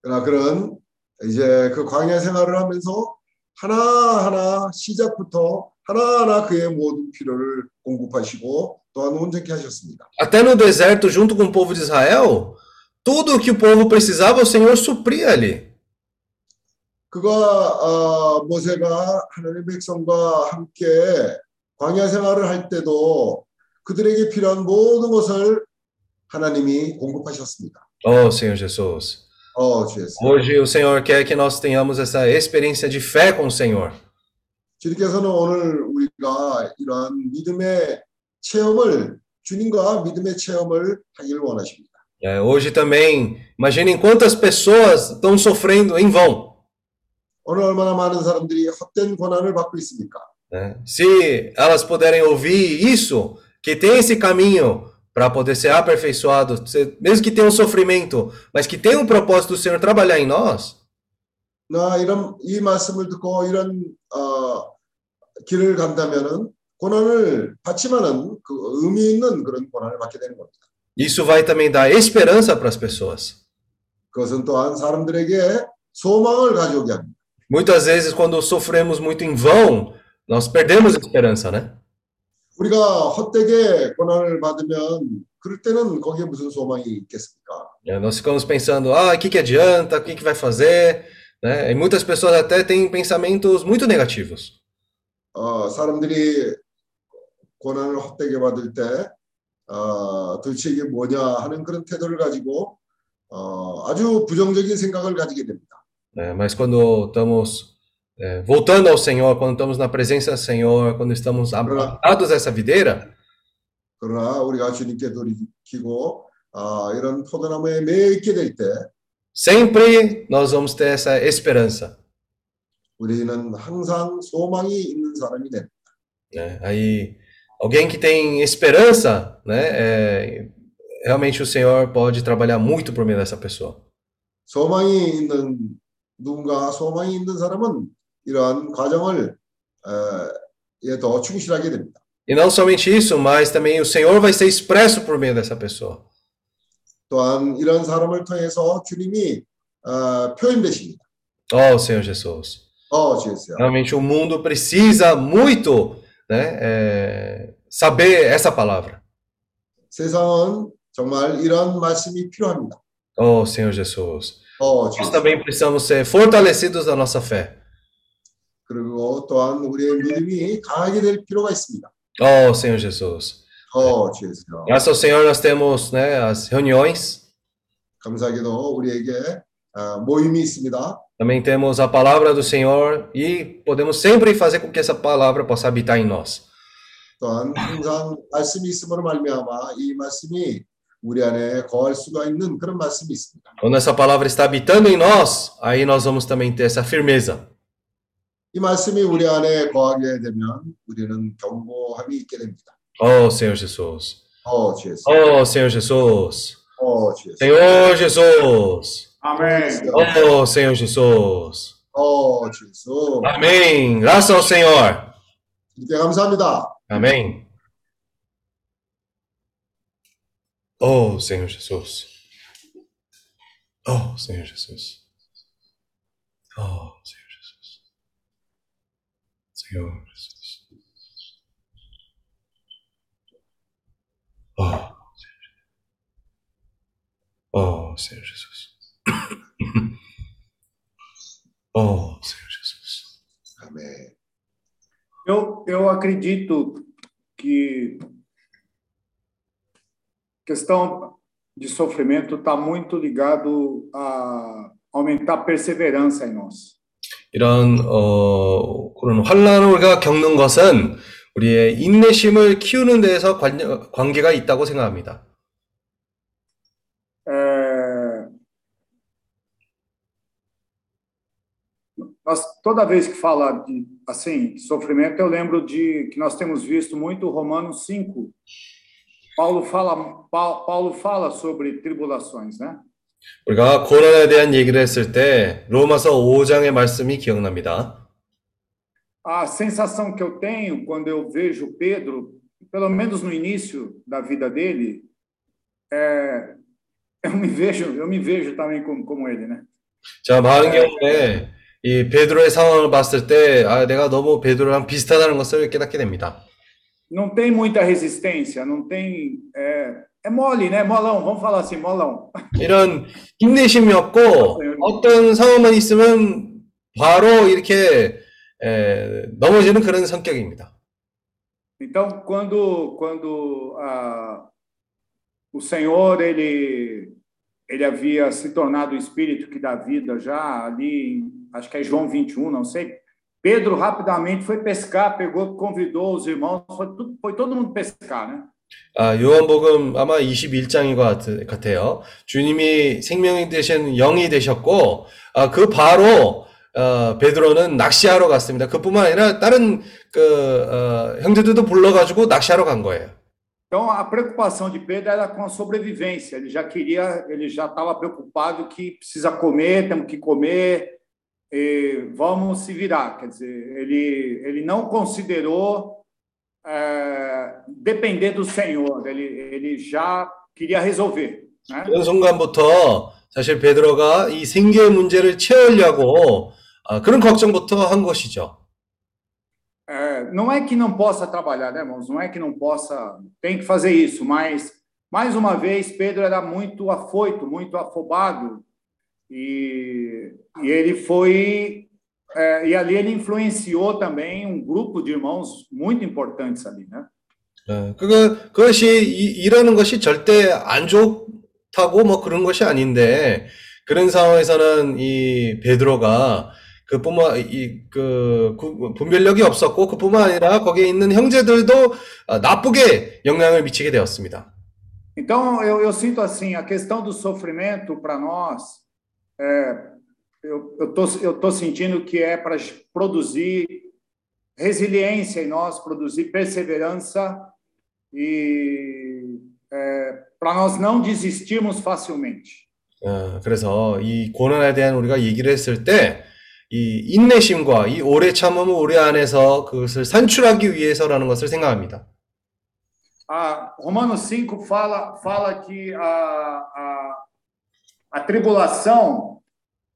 그러나 그런 이제 그 광야 생활을 하면서 하나하나 시작부터 하나하나 그의 모든 필요를 공급하시고 또한 온전케 하셨습니다. Até no deserto, junto com o povo de Israel, tudo o que o povo precisava, o Senhor supria ali. 그가 어, 모세가 하나님의 백성과 함께 광야 생활을 할 때도 그들에게 필요한 모든 것을 하나님이 공급하셨습니다. Oh, Senhor Jesus. 어, 주였어요. Hoje o Senhor quer que nós tenhamos essa experiência de fé com o Senhor. 주님께서는 오늘 우리가 이러한 믿음의 체험을 주님과 믿음의 체험을 하기를 원하십니다. É, hoje também, imaginem quantas pessoas estão sofrendo em vão. 오늘 얼마나 많은 사람들이 헛된 고난을 받고 있습니까? né? Se elas puderem ouvir isso, que tem esse caminho para poder ser aperfeiçoado, ser- mesmo que tenha um sofrimento, mas que tenha um propósito do Senhor trabalhar em nós, 나 이런 이 말씀을 듣고 이런 어, 길을 간다면은 고난을 받지만은 그 의미 있는 그런 고난을 받게 되는 겁니다. isso vai também dar esperança para as pessoas. 그것은 또한 사람들에게 소망을 가져오게 합니다. Muitas vezes, quando sofremos muito em vão, nós perdemos a esperança, né? 우리가 헛되게 고난을 받으면 그럴 때는 거기에 무슨 소망이 있겠습니까? É, Nós ficamos pensando, ah, o que que adianta, o que que vai fazer, né? E muitas pessoas até têm pensamentos muito negativos. 어, 사람들이 고난을 헛되게 받을 때 어, 도대체 이게 뭐냐 하는 그런 태도를 가지고 어, 아주 부정적인 생각을 가지게 됩니다. né? Mas quando estamos é, voltando ao Senhor, quando estamos na presença do Senhor, quando estamos abraçados a essa videira, 그러나 우리가 주님께 돌이키고 아, 이런 포도나무에 매여 있게 될 때 sempre nós vamos ter essa esperança. 우리는 항상 소망이 있는 사람이 됩니다. né? Aí, alguém que tem esperança, né? é, realmente o Senhor pode trabalhar muito por meio dessa pessoa. 소망이 있는 누군가 소망이 있는 사람은 이러한 과정을 에, 에 더 충실하게 됩니다. E não somente isso, mas também o Senhor vai ser expresso por meio dessa pessoa. 또한 이런 사람을 통해서 주님이 어, 표현되십니다. Oh, Senhor Jesus. 어, 주였어요. Realmente o mundo precisa muito, né, é, saber essa palavra. 세상은 정말 이런 말씀이 필요합니다. Oh, Senhor Jesus. 어, Nós 주였어요. também precisamos ser fortalecidos na nossa fé. 그리고 또한 우리의 믿음이 강하게 될 필요가 있습니다. Oh, Senhor Jesus. 어, 주였어요. Graças ao Senhor nós temos, né, as reuniões. 감사하게도 우리에게 어, 모임이 있습니다. Também temos a palavra do Senhor e podemos sempre fazer com que essa palavra possa habitar em nós. 또한 항상 말씀이 있음으로 말미암아 이 말씀이 우리 안에 거할 수가 있는 그런 말씀이 있습니다. Quando essa palavra está habitando em nós, aí nós vamos também ter essa firmeza. 이 말씀이 우리 안에 거하게 되면 우리는 경고함이 있게 됩니다. Oh, Senhor Jesus. 어, 주였어요. Oh, Senhor Jesus. 어, 주였어요. Senhor Jesus. Amém. Oh, Senhor Jesus. Oh, Jesus. Amém. Graças ao Senhor. Amém. Oh, Senhor Jesus. Oh, Senhor Jesus. Oh, Senhor Jesus. Senhor Jesus. Oh, Senhor Jesus. Oh, Senhor Jesus. Oh, Senhor Jesus. 아멘. Eu, eu acredito que questão de sofrimento está muito ligado a aumentar a perseverança em nós. 이런 어, 그런 환란을 우리가 겪는 것은 우리의 인내심을 키우는 데에서 관, 관계가 있다고 생각합니다. nós, toda vez que fala de assim sofrimento, eu lembro de que nós temos visto muito Romanos 5. Paulo fala, Paulo, Paulo fala sobre tribulações, né? 우리가 고난에 대한 얘기를 했을 때 로마서 5장의 말씀이 기억납니다. A sensação que eu tenho quando eu vejo Pedro, pelo menos no início da vida dele, é, eu me vejo, eu me vejo também como, como ele, né? 자, 많은 경우에 이 베드로의 상황을 봤을 때 아, 내가 너무 베드로랑 비슷하다는 것을 깨닫게 됩니다. Não tem muita resistência, não tem. É, é mole, né? Molão, vamos falar assim, molão. 이런 인내심이 없고 어떤 상황만 있으면 바로 이렇게 에, 넘어지는 그런 성격입니다. Então, quando, quando ah, o Senhor ele, ele havia se tornado o Espírito que dá vida já ali, acho que é João 21, não sei. Pedro rapidamente foi pescar, pegou, convidou os irmãos, foi, tudo- foi todo mundo pescar, né? 아, 요한복음 아마 21장인 것 같, 같아요. 주님이 생명이 되신 영이 되셨고, 아, 그 바로, 어, 베드로는 낚시하러 갔습니다. 그뿐만 아니라 다른, 그, 어, 형제들도 불러가지고 낚시하러 간 거예요. Então a preocupação de Pedro era com a sobrevivência. Ele já queria, ele já estava preocupado que precisa comer, temos que comer, e vamos se virar. Quer dizer, ele ele não considerou é, depender do Senhor. Ele ele já queria resolver. Né? 그런 순간부터 사실 베드로가 이 생계 문제를 채우려고 아, 그런 걱정부터 한 것이죠. É, não é que não possa trabalhar, né, irmãos? Não é que não possa, tem que fazer isso, mas mais uma vez Pedro era muito afoito, muito afobado e, e ele foi é, e ali ele influenciou também um grupo de irmãos muito importantes ali, né? 어, 그거, 그것이, 이, 이러는 것이 절대 안 좋다고 뭐 그런 것이 아닌데, 그런 상황에서는 이 베드로가 그뿐만, 이, 그, 구- 분별력이 없었고, 그뿐만 아니라 거기에 있는 형제들도 아, 나쁘게 영향을 미치게 되었습니다. Então eu, eu sinto assim a questão do sofrimento para nós, é, eu eu tô, eu tô sentindo que é para produzir resiliência em nós, produzir perseverança e é, para nós não desistirmos facilmente. 어, 그래서 이 고난에 대한 우리가 얘기를 했을 때, 이 인내심과 이 오래 참음을 우리 안에서 그것을 산출하기 위해서라는 것을 생각합니다. A Romanos 5 fala, fala que a, a, a tribulação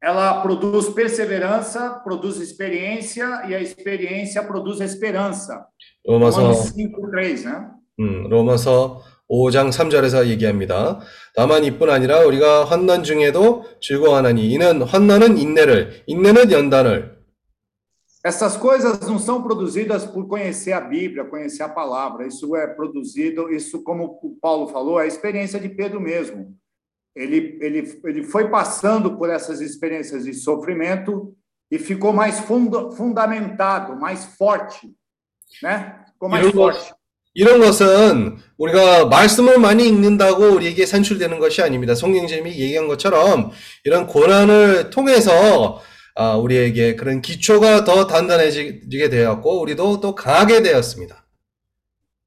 ela produz perseverança, produz experiência e a experiência produz esperança. 로마서 Romanos 5, 3, né? 음, 로마서 5장 3절에서 얘기합니다. 다만 이뿐 아니라 우리가 환난 중에도 즐거워하나니 이는 환난은 인내를, 인내는 연단을. Essas coisas não são produzidas por conhecer a Bíblia, conhecer a palavra. Isso é produzido, isso, como o Paulo falou, é a experiência de Pedro mesmo. Ele, ele, ele foi passando por essas experiências de sofrimento e ficou mais funda, fundamentado, mais forte, né? Ficou mais forte. 이런 것은 우리가 말씀을 많이 읽는다고 우리에게 산출되는 것이 아닙니다. 송경재님이 얘기한 것처럼 이런 고난을 통해서 아, 우리에게 그런 기초가 더 단단해지게 되었고 우리도 또 강하게 되었습니다.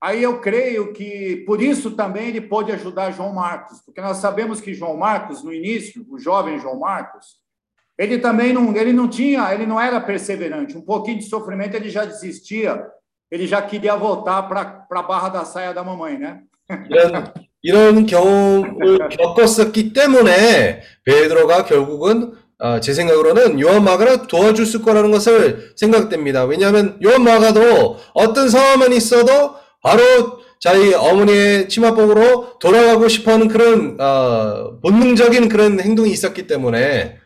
Aí eu creio que por isso também ele pôde ajudar João Marcos, porque nós sabemos que João Marcos, no início, o jovem João Marcos, ele também não, ele não tinha, ele não era perseverante. Um pouquinho de sofrimento ele já desistia, ele já queria voltar para a barra da saia da mamãe, né? 이런 이런 경험을 겪었었기 때문에 베드로가 결국은 아, 제 생각으로는 요한 마가를 도와줬을 거라는 것을 생각됩니다. 왜냐하면 요한 마가도 어떤 상황만 있어도 바로 자기 어머니의 치마복으로 돌아가고 싶어하는 그런 아, 본능적인 그런 행동이 있었기 때문에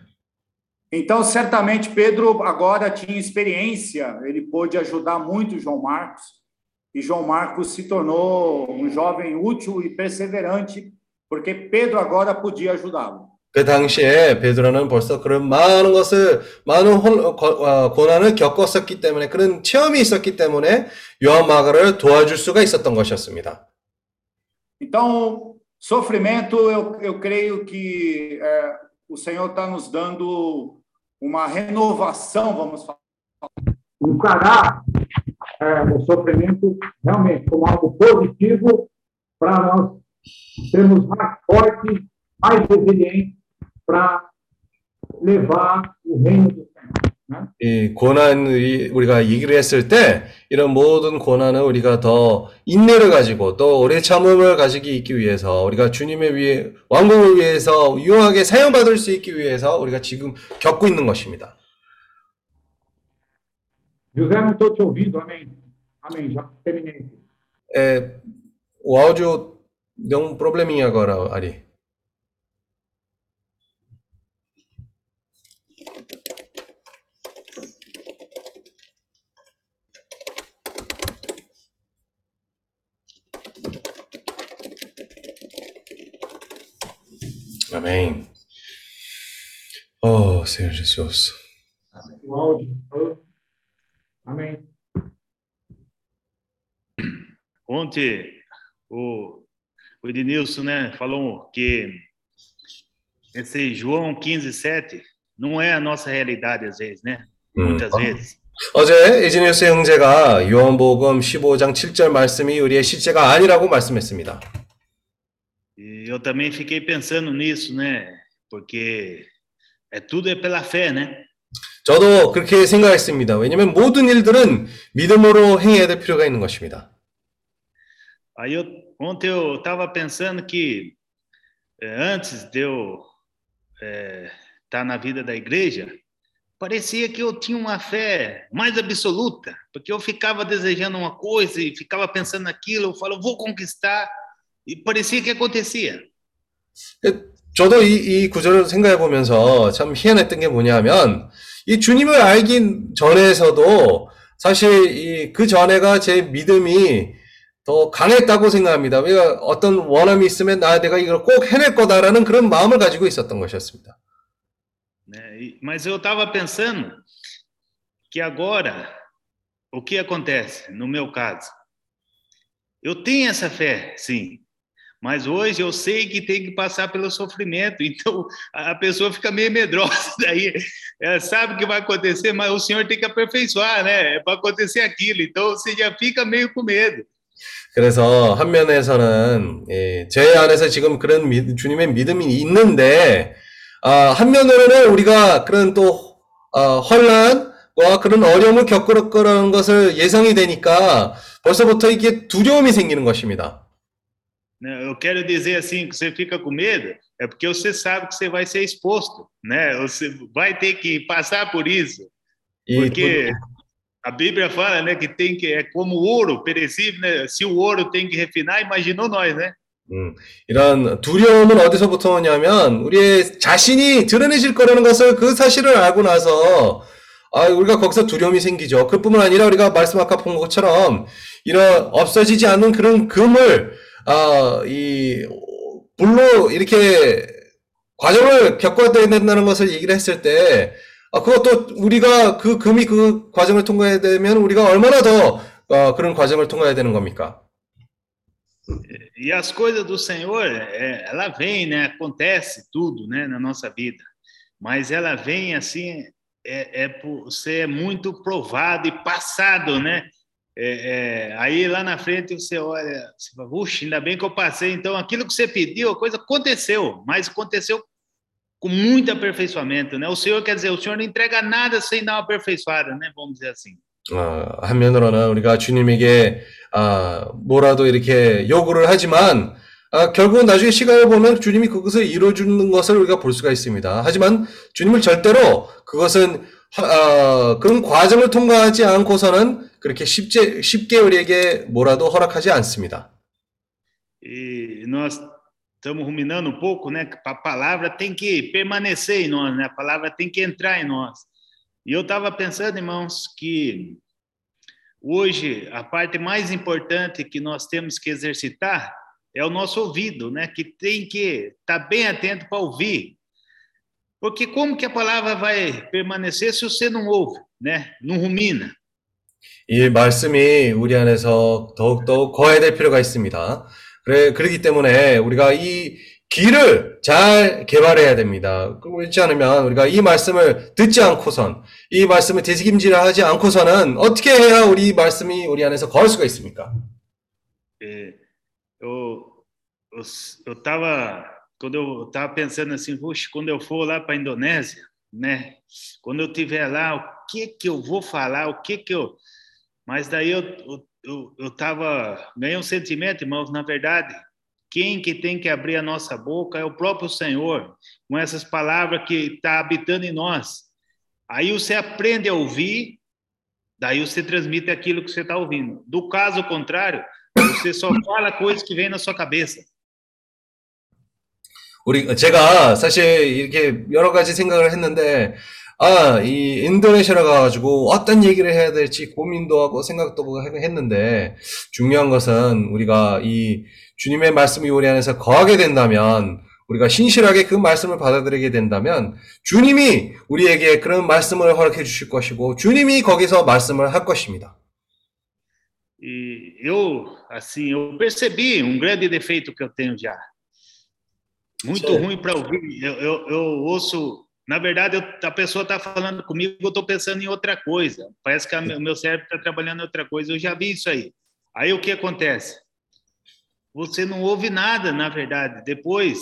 Então, certamente, Pedro agora tinha experiência, ele pôde ajudar muito João Marcos, e João Marcos se tornou um jovem útil e perseverante, porque Pedro agora podia ajudá-lo. 그 당시에 베드로는 벌써 그런 많은 것을 많은 혼- 고- 어, 고난을 겪었었기 때문에 그런 체험이 있었기 때문에 요한 마가를 도와줄 수가 있었던 것이었습니다. Então, sofrimento, eu, eu creio que é, o Senhor está nos dando uma renovação, vamos falar. encarar é, o sofrimento realmente como algo positivo para nós sermos mais fortes, mais resilientes para levar o reino do Senhor. Né? 이 고난이 우리가 얘기를 했을 때 이런 모든 고난은 우리가 더 인내를 가지고 또 오래 참음을 가지기 있기 위해서 우리가 주님의 위해 왕국을 위해서 유용하게 사용받을 수 있기 위해서 우리가 지금 겪고 있는 것입니다. José, não estou te ouvindo, amém? Amém, já terminei. É, o áudio deu um probleminha agora, Ari. Amém. Oh, Senhor Jesus. O áudio. Amém. Ontem o, o Ednilson né, falou que esse João 15, 7 não é a nossa realidade às vezes, né? 음, Muitas vezes. 어제 에지니우스 형제가 요한복음 15장 7절 말씀이 우리의 실제가 아니라고 말씀했습니다. E eu também fiquei pensando nisso, né? Porque é tudo é pela fé, né? 저도 그렇게 생각했습니다. 왜냐하면 모든 일들은 믿음으로 행해야 될 필요가 있는 것입니다. Aí eu, ontem eu estava pensando que eh, antes de eu estar na vida da igreja, parecia que eu tinha uma fé mais absoluta, porque eu ficava desejando uma coisa e ficava pensando naquilo, eu falo, vou conquistar, E parecia que acontecia. 저도 이, 이 구절을 생각해 보면서 참 희한했던 게 뭐냐면, 이 주님을 알기 전에서도 사실 이 그 전에가 제 믿음이 더 강했다고 생각합니다. 왜냐 어떤 원함이 있으면 나 내가 이걸 꼭 해낼 거다라는 그런 마음을 가지고 있었던 것이었습니다. E- Mas eu estava pensando que agora, o que acontece no meu caso? Eu tenho essa fé, sim, mas hoje eu sei que tem que passar pelo sofrimento, então a pessoa fica meio medrosa, daí ela sabe o que vai acontecer, mas o Senhor tem que aperfeiçoar, né? É para acontecer aquilo, então você já fica meio com medo. 그래서 한 면에서는 예, 제 안에서 지금 그런 믿- 주님의 믿음이 있는데 아, 한면으로는 우리가 그런 또 아, 혼란과 그런 어려움을 겪을 거라는 것을 예상이 되니까 벌써부터 이게 두려움이 생기는 것입니다. Eu quero dizer assim que você fica com medo, é porque você sabe que você vai ser exposto, né? Você vai ter que passar por isso. 이 Porque a Bíblia fala, né, que tem que é como ouro perecível, né? Se o ouro tem que refinar, imaginou nós, né? 음, 이런 두려움은 어디서부터 오냐면 우리의 자신이 드러내질 거라는 것을 그 사실을 알고 나서 아, 우리가 거기서 두려움이 생기죠. 그뿐만 아니라 우리가 말씀 아까 본 것처럼 이런 없어지지 않는 그런 금을 아, 이 불로 이렇게 과정을 겪어야 된다는 것을 얘기를 했을 때 아, 그것도 우리가 그 금이 그 과정을 통과해야 되면 우리가 얼마나 더 어, 그런 과정을 통과해야 되는 겁니까? E as coisas do Senhor, ela vem, né? Acontece tudo, né, na nossa vida. Mas ela vem assim, é, é por ser muito provado e passado, né? É, é, aí lá na frente você olha, você fala, puxa, ainda bem que eu passei. Então aquilo que você pediu, a coisa aconteceu, mas aconteceu com muito aperfeiçoamento, né? O Senhor quer dizer, o Senhor não entrega nada sem dar uma aperfeiçoada, né? Vamos dizer assim. 어, 한면으로는 우리가 주님에게 아, 뭐라도 이렇게 요구를 하지만 아, 결국은 나중에 시간을 보면 주님이 그것을 이루어주는 것을 우리가 볼 수가 있습니다. 하지만 주님을 절대로 그것은 하- 아, 그런 과정을 통과하지 않고서는 그렇게 쉽게, 쉽게 우리에게 뭐라도 허락하지 않습니다. E nós estamos ruminando um pouco, né? Que a palavra tem que permanecer em nós, né? A palavra tem que entrar em nós. E eu estava pensando, irmãos, que hoje a parte mais importante que nós temos que exercitar é o nosso ouvido, né? Que tem que estar bem atento para ouvir. Porque como que a palavra vai permanecer se você não ouve, né? Não rumina? 이 말씀이 우리 안에서 더욱더 거해야 될 필요가 있습니다. 그래, 그렇기 때문에 우리가 이 귀를 잘 개발해야 됩니다. 그렇지 않으면 우리가 이 말씀을 듣지 않고선, 이 말씀을 되새김질 하지 않고서는 어떻게 해야 우리 말씀이 우리 안에서 거할 수가 있습니까? É, eu, eu, eu tava, quando eu tava pensando assim, puxa, quando eu for lá para Indonésia, né? Quando eu estiver lá, o que que eu vou falar, o que que eu... Mas daí eu, eu, eu, eu tava, ganhei um sentimento, irmãos, na verdade, quem que tem que abrir a nossa boca é o próprio Senhor, com essas palavras que está habitando em nós. Aí você aprende a ouvir, daí você transmite aquilo que você está ouvindo. Do caso contrário, você só fala coisas que vem na sua cabeça. 우리, 제가 사실 이렇게 여러 가지 생각을 했는데, 아, 이 인도네시아로 가가지고 어떤 얘기를 해야 될지 고민도 하고 생각도 하고 했는데, 중요한 것은 우리가 이 주님의 말씀이 우리 안에서 거하게 된다면, 우리가 신실하게 그 말씀을 받아들이게 된다면, 주님이 우리에게 그런 말씀을 허락해 주실 것이고, 주님이 거기서 말씀을 할 것입니다. E eu, assim, eu percebi um grande defeito que eu tenho já. Muito ruim para ouvir. Eu, eu, eu ouço na verdade, eu, a pessoa está falando comigo, eu estou pensando em outra coisa. Parece que a, o meu cérebro está trabalhando em outra coisa. Eu já vi isso aí. Aí o que acontece? Você não ouve nada, na verdade. Depois,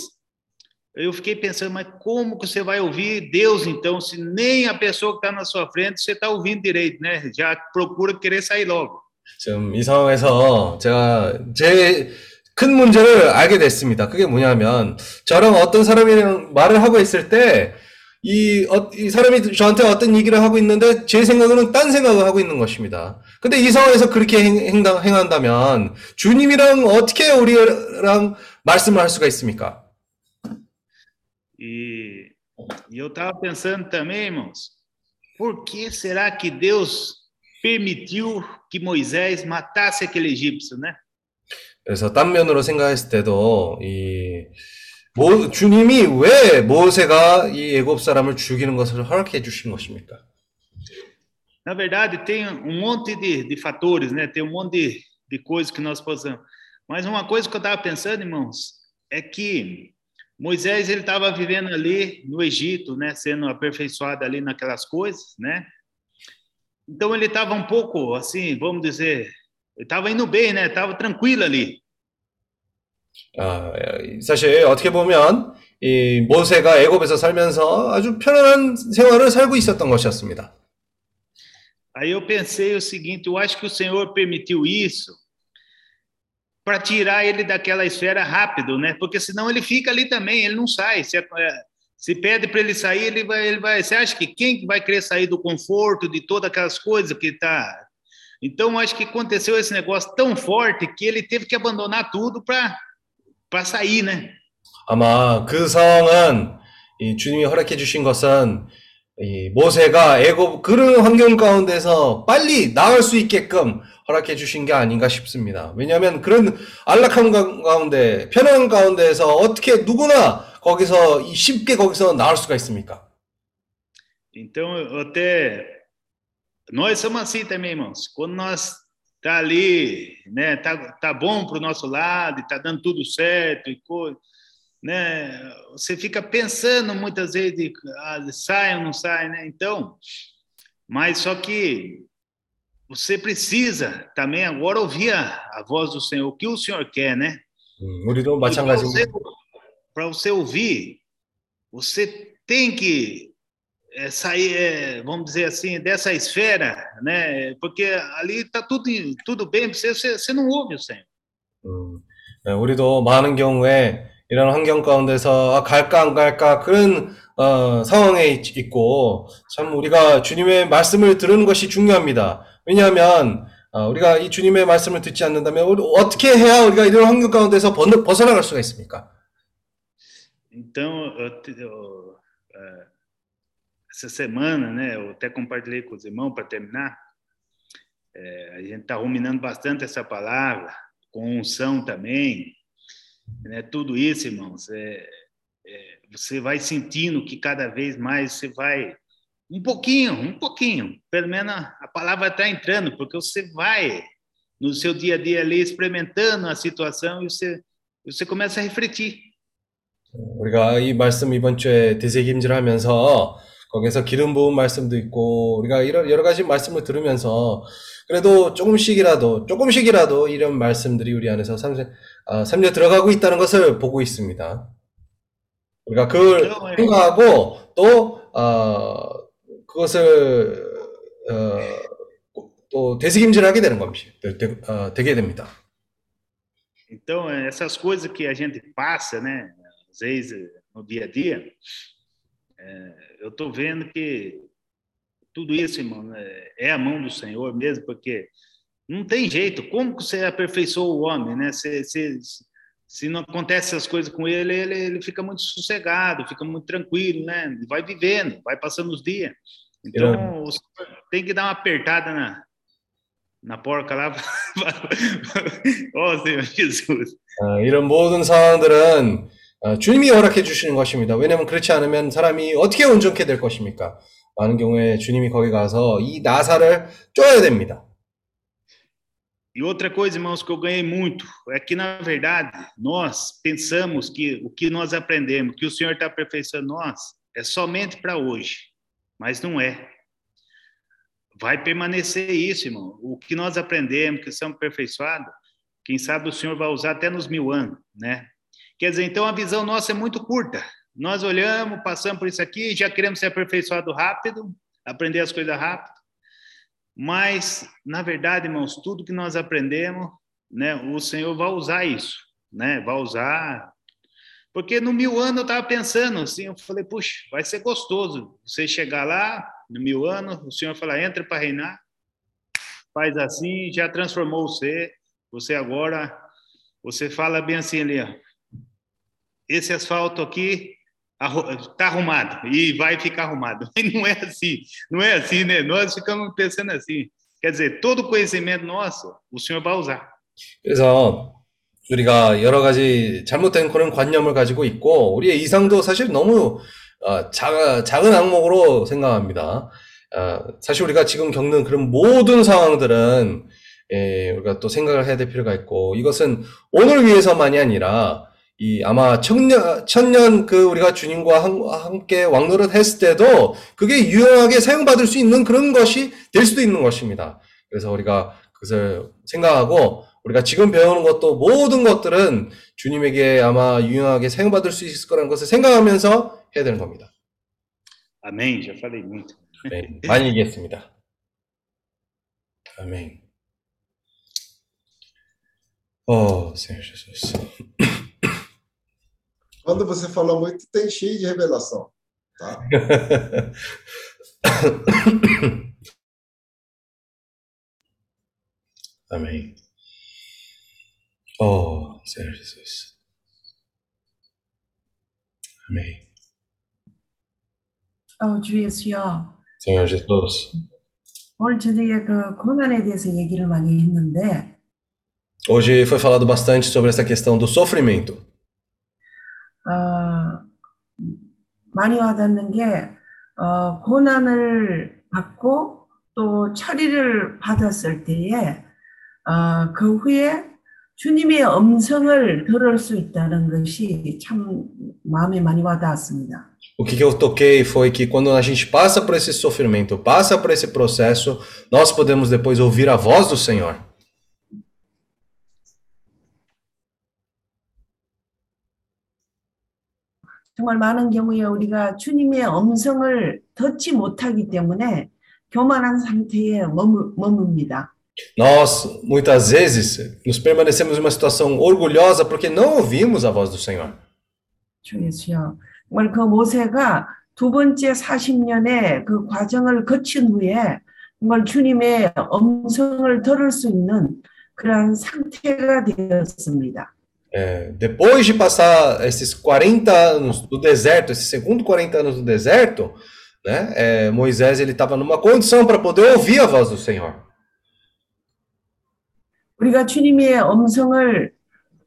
eu fiquei pensando, mas como que você vai ouvir Deus, então, se nem a pessoa que está na sua frente você está ouvindo direito, né? Já procura querer sair logo. 지금 이 상황에서 제가 제 큰 문제를 알게 됐습니다. 그게 뭐냐면 저랑 어떤 사람이랑 말을 하고 있을 때 이, 어, 이 사람이 저한테 어떤 얘기를 하고 있는데 제 생각으로는 딴 생각을 하고 있는 것입니다. 근데 이 상황에서 그렇게 행, 행한다면 주님이랑 어떻게 우리랑 말씀을 할 수가 있습니까? E, e eu estava pensando também, irmãos, por que será que Deus permitiu que Moisés matasse aquele egípcio, né? 그래서 딴 면으로 생각했을 때도 이 모, 주님이 왜 모세가 이 애굽 사람을 죽이는 것을 허락해 주신 것입니까? Na verdade, tem um monte de, de fatores, né? Tem um monte de, de coisas que nós possamos. Mas uma coisa que eu estava pensando, irmãos, é que Moisés ele estava vivendo ali no Egito, né? Sendo aperfeiçoado ali naquelas coisas, né? Então ele estava um pouco assim, vamos dizer, ele estava indo bem, né? Estava tranquilo ali. 아, 사실 어떻게 보면 이 모세가 애굽에서 살면서 a주 편안한 생활을 살고 있었던 것이었습니다. Aí eu pensei o seguinte, eu acho que o Senhor permitiu isso para tirar ele daquela esfera rápido, né? Porque senão ele fica ali também, ele não sai. Se, se pede para ele sair, ele vai, ele vai. Você acha que quem vai querer sair do conforto de todas aquelas coisas que está? Então acho que aconteceu esse negócio tão forte que ele teve que abandonar tudo para para sair, né? 아마 그 상황은 이 주님이 허락해 주신 것은 이 모세가 애굽 그런 환경 가운데서 빨리 나올 수 있게끔 허락해 주신 게 아닌가 싶습니다. 왜냐하면 그런 안락한 가운데 편안한 가운데에서 어떻게 누구나 거기서 쉽게 거기서 나올 수가 있습니까? Então até nós somos assim também, irmãos. Quando nós tá ali, né? Tá, tá bom para o nosso lado, está dando tudo certo e coisa, né? Você fica pensando muitas vezes, ah, sai ou não sai, né? Então, mas só que você precisa também agora ouvir a, a voz do Senhor, o que o Senhor quer, né? Para você, você ouvir, você tem que é, sair, é, vamos dizer assim, dessa esfera, né? Porque ali está tudo tudo bem, você, você, não ouve o Senhor. 음, 네, 우리도 많은 경우에 이런 환경 가운데서 아, 갈까 안 갈까 그런 어, 상황에 있, 있고 참 우리가 주님의 말씀을 들은 것이 중요합니다. 왜냐하면 어, 우리가 이 주님의 말씀을 듣지 않는다면 우리 어떻게 해야 우리가 이런 환경 가운데서 벗어나갈 수가 있습니까? Então, eu, eu, essa semana, né, eu até compartilhei com os irmãos para terminar, é, a gente está ruminando bastante essa palavra, com unção também, né, tudo isso, irmãos, é, é, você vai sentindo que cada vez mais você vai, um pouquinho, um pouquinho, pelo menos a palavra está entrando, porque você vai no seu dia a dia ali experimentando a situação e você, você começa a refletir. 우리가 이 말씀 이번 주에 되새김질하면서 거기서 기름 부은 말씀도 있고 우리가 이런 여러 가지 말씀을 들으면서 그래도 조금씩이라도 조금씩이라도 이런 말씀들이 우리 안에서 삼, 아, 삼려 들어가고 있다는 것을 보고 있습니다. 우리가 그걸 생각하고 또 어, 그것을 어, 또 되새김질하게 되는 겁니다. 되, 어, 되게 됩니다. Então essas coisas que a gente passa, né, às vezes no dia a dia, é, eu estou vendo que tudo isso, irmão, é, é a mão do Senhor mesmo, porque não tem jeito. Como que você aperfeiçoa o homem, né? Se, se, se não acontece essas coisas com ele, ele, ele fica muito sossegado, fica muito tranquilo, né? Vai vivendo, vai passando os dias. Então, tem que dar uma apertada na, na porca lá. oh, Senhor Jesus. 아, 이런 모든 상황들은 어, 주님이 허락해 주시는 것입니다. 왜냐하면 그렇지 않으면 사람이 어떻게 온전케 될 것입니까? 많은 경우에 주님이 거기 가서 이 나사를 쪼야 됩니다. E outra coisa, irmãos, que eu ganhei muito é que, na verdade, nós pensamos que o que nós aprendemos, que o Senhor está aperfeiçoando nós, é somente para hoje, mas não é. Vai permanecer isso, irmão. O que nós aprendemos, que somos aperfeiçoados, quem sabe o Senhor vai usar até nos mil anos, né? Quer dizer, então a visão nossa é muito curta. Nós olhamos, passamos por isso aqui, já queremos ser aperfeiçoado rápido, aprender as coisas rápido. Mas, na verdade, irmãos, tudo que nós aprendemos, né, o Senhor vai usar isso, né? Vai usar. Porque no mil anos eu estava pensando assim, eu falei, puxa, vai ser gostoso você chegar lá, no mil anos, o Senhor fala, entra para reinar, faz assim, já transformou você, você agora, você fala bem assim ali, ó, esse asfalto aqui está arrumado e vai ficar arrumado. Mas não é assim, não é assim, né? Nós ficamos pensando assim. Quer dizer, todo conhecimento nosso, o Senhor vai usar. 그래서 우리가 여러 가지 잘못된 그런 관념을 가지고 있고 우리의 이상도 사실 너무 어, 작, 작은 항목으로 생각합니다. 어, 사실 우리가 지금 겪는 그런 모든 상황들은 예, 우리가 또 생각을 해야 될 필요가 있고 이것은 오늘 위해서만이 아니라 이 아마 천년 천년 그 우리가 주님과 한, 함께 왕노릇 했을 때도 그게 유용하게 사용받을 수 있는 그런 것이 될 수도 있는 것입니다. 그래서 우리가 그것을 생각하고 우리가 지금 배우는 것도 모든 것들은 주님에게 아마 유용하게 사용받을 수 있을 거라는 것을 생각하면서 해야 되는 겁니다. Falei muito. 네, 많이 얘기했습니다. 아멘. Oh, Senhor Jesus. Quando você fala muito, tem cheio de revelação. Tá? Amém. Oh, Senhor Jesus. Amém. 어, 주 예수여, Senhor Jesus. 오늘 저녁에 그 고난에 대해서 얘기를 많이 했는데, Hoje foi falado bastante sobre essa questão do sofrimento. 어, 많이 와닿는 게, 어, 고난을 받고 또 처리를 받았을 때에, 어, 그 후에 주님의 음성을 들을 수 있다는 것이 참 마음에 많이 와닿았습니다. O que, eu toquei foi que quando a gente passa por esse sofrimento, passa por esse processo, nós podemos depois ouvir a voz do Senhor. 정말 많은 경우에 우리가 주님의 음성을 듣지 못하기 때문에 교만한 상태에 머무, 머뭅니다. Nós, muitas vezes, nos permanecemos em uma situação orgulhosa porque não ouvimos a voz do Senhor. 주 예수여. 정말 그 모세가 두 번째 40년의 그 과정을 거친 후에 정말 주님의 음성을 들을 수 있는 그러한 상태가 되었습니다. É, depois de passar esses 40 anos do deserto, esse segundo 40 anos do deserto, né, é, Moisés ele estava numa condição para poder ouvir a voz do Senhor. 우리가 주님의 음성을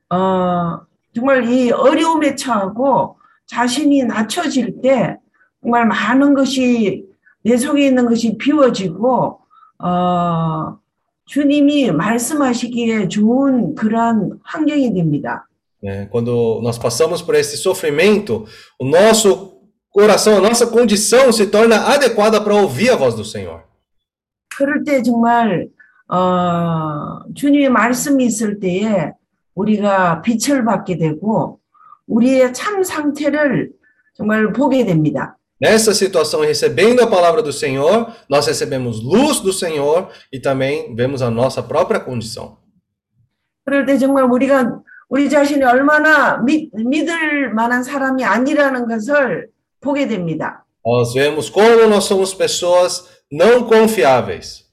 어, 정말 이 어려움에 처하고 자신이 낮춰질 때 정말 많은 것이 내 속에 있는 것이 비워지고 어, 주님이 말씀하시기에 좋은 그러한 환경이 됩니다. né? Quando nós passamos por esse sofrimento, o nosso coração, a nossa condição se torna adequada para ouvir a voz do Senhor. 그럴 때 정말 어, 주님의 말씀이 있을 때에 우리가 빛을 받게 되고 우리의 참 상태를 정말 보게 됩니다. Nessa situação, recebendo a palavra do Senhor, nós recebemos luz do Senhor e também vemos a nossa própria condição. 그럴 때 정말 우리가 우리 자신이 얼마나 믿, 믿을 만한 사람이 아니라는 것을 보게 됩니다. Nós vemos como nós somos pessoas não confiáveis.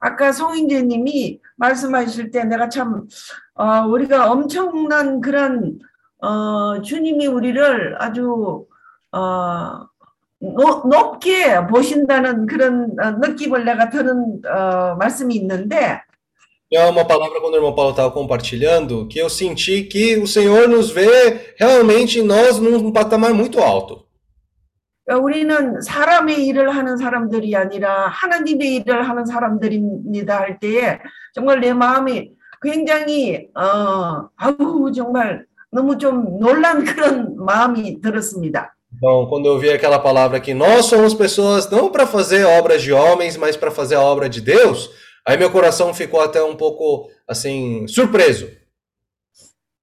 아까 송인재님이 말씀하실 때 내가 참 어, 우리가 엄청난 그런 어, 주님이 우리를 아주 어, 노- 높게 보신다는 그런 어, 느낌을 내가 들은 어, 말씀이 있는데 É uma palavra quando o irmão Paulo estava compartilhando que eu senti que o Senhor nos vê realmente nós num patamar muito alto. 어, 우리는 사람의 일을 하는 사람들이 아니라 하나님의 일을 하는 사람들입니다 할 때에 정말 내 마음이 굉장히 어 아우 정말 너무 좀 놀란 그런 마음이 들었습니다. Então, quando eu vi aquela palavra que nós somos pessoas não para fazer obras de homens, mas para fazer a obra de Deus, aí meu coração ficou até um pouco assim surpreso.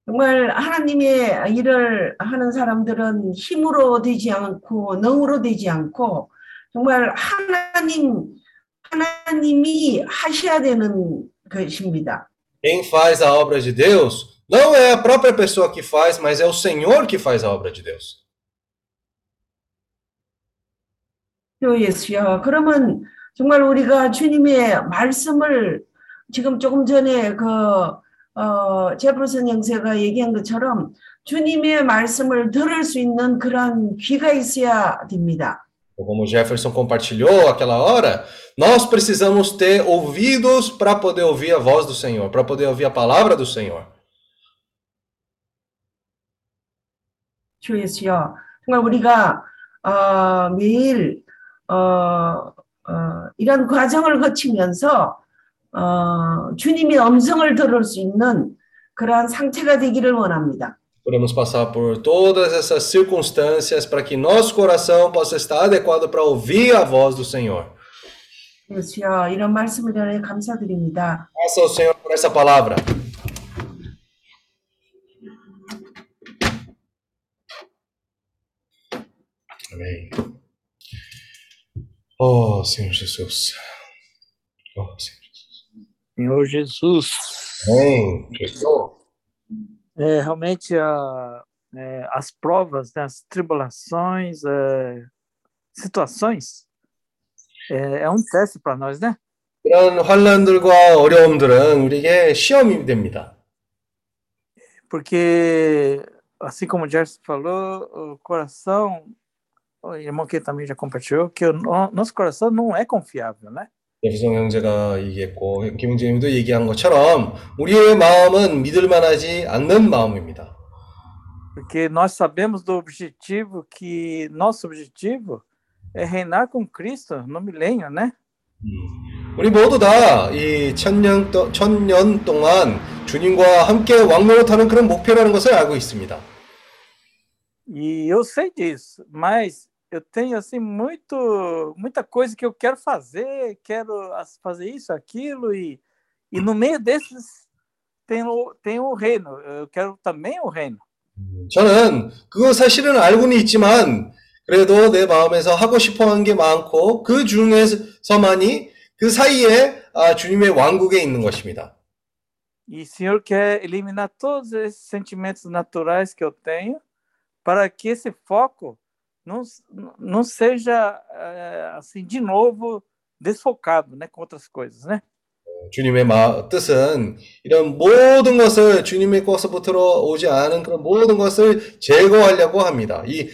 정말 하나님의 일을 하는 사람들은 힘으로 되지 않고 능으로 되지 않고 정말 하나님 하나님이 하셔야 되는 것입니다. Quem faz a obra de Deus não é a própria pessoa que faz, mas é o Senhor que faz a obra de Deus. 주 예수여. 그러면 정말 우리가 주님의 말씀을 지금 조금 전에 그 어, 제프슨 형제가 얘기한 것처럼 주님의 말씀을 들을 수 있는 그러한 귀가 있어야 됩니다. Como Jefferson compartilhou aquela hora, nós precisamos ter ouvidos para poder ouvir a voz do Senhor, para poder ouvir a palavra do Senhor. 주 예수여. 정말 우리가 어, 매일 어, 어, 이런 과정을 거치면서 어, 주님의 음성을 들을 수 있는 그러한 상태가 되기를 원합니다. Podemos passar por todas essas circunstâncias para que nosso coração possa estar adequado para ouvir a voz do Senhor. 예수여, 이런 말씀을 위하여 감사드립니다. Graças ao Senhor por essa palavra. Amém. Oh, Senhor Jesus. Oh, Senhor Jesus. Senhor Jesus. Amém. Jesus. É, realmente a, é, as provas, né, as tribulações, é, situações, é, é um teste para nós, né? 이런 환란들과 어려움들은 우리에게 시험이 됩니다. Porque, assim como o Gerson falou, o coração, o irmão que também já compartilhou, que o no- nosso coração não é confiável, né? 예수성 형제가 얘기했고 김웅재님도 얘기한 것처럼 우리의 마음은 믿을 만하지 않는 마음입니다. Porque nós sabemos do objetivo que nosso objetivo é reinar com Cristo no milênio, né? 우리 모두 다 이 천년, 도- 천년 동안 주님과 함께 왕노릇하는 그런 목표라는 것을 알고 있습니다. E eu sei disso, mas eu tenho assim muito muita coisa que eu quero fazer, quero as- fazer isso, aquilo e e no meio desses tem o tem o reino. Eu quero também o reino. 저는 그거 사실은 알고는 있지만 그래도 내 마음에서 하고 싶어 하는 게 많고 그 중에서만이 그 사이에 아, 주님의 왕국에 있는 것입니다. E o Senhor quer eliminar todos esses sentimentos naturais que eu tenho para que esse foco não, não seja eh, assim de novo desfocado, né, com outras coisas, né? 주님의 마, 뜻은 이런 모든 것을 주님의 것으로부터 오지 않은 그런 모든 것을 제거하려고 합니다. 이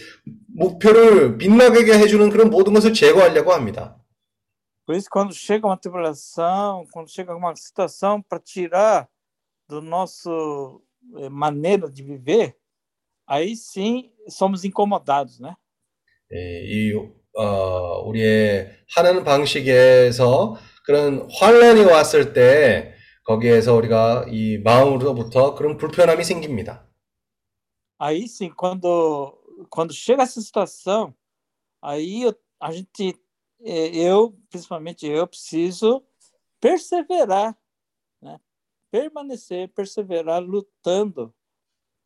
목표를 빛나게 해주는 그런 모든 것을 제거하려고 합니다. Por isso, quando chega uma tribulação, quando chega uma situação para tirar do nosso eh, maneira de viver, aí sim somos incomodados, né? 예, 이 어, 우리의 하는 방식에서 그런 환란이 왔을 때 거기에서 우리가 이 마음으로부터 그런 불편함이 생깁니다. Aí sim, quando quando chega essa situação, aí eu- a gente, eh, eu principalmente eu preciso perseverar, né? Permanecer, perseverar lutando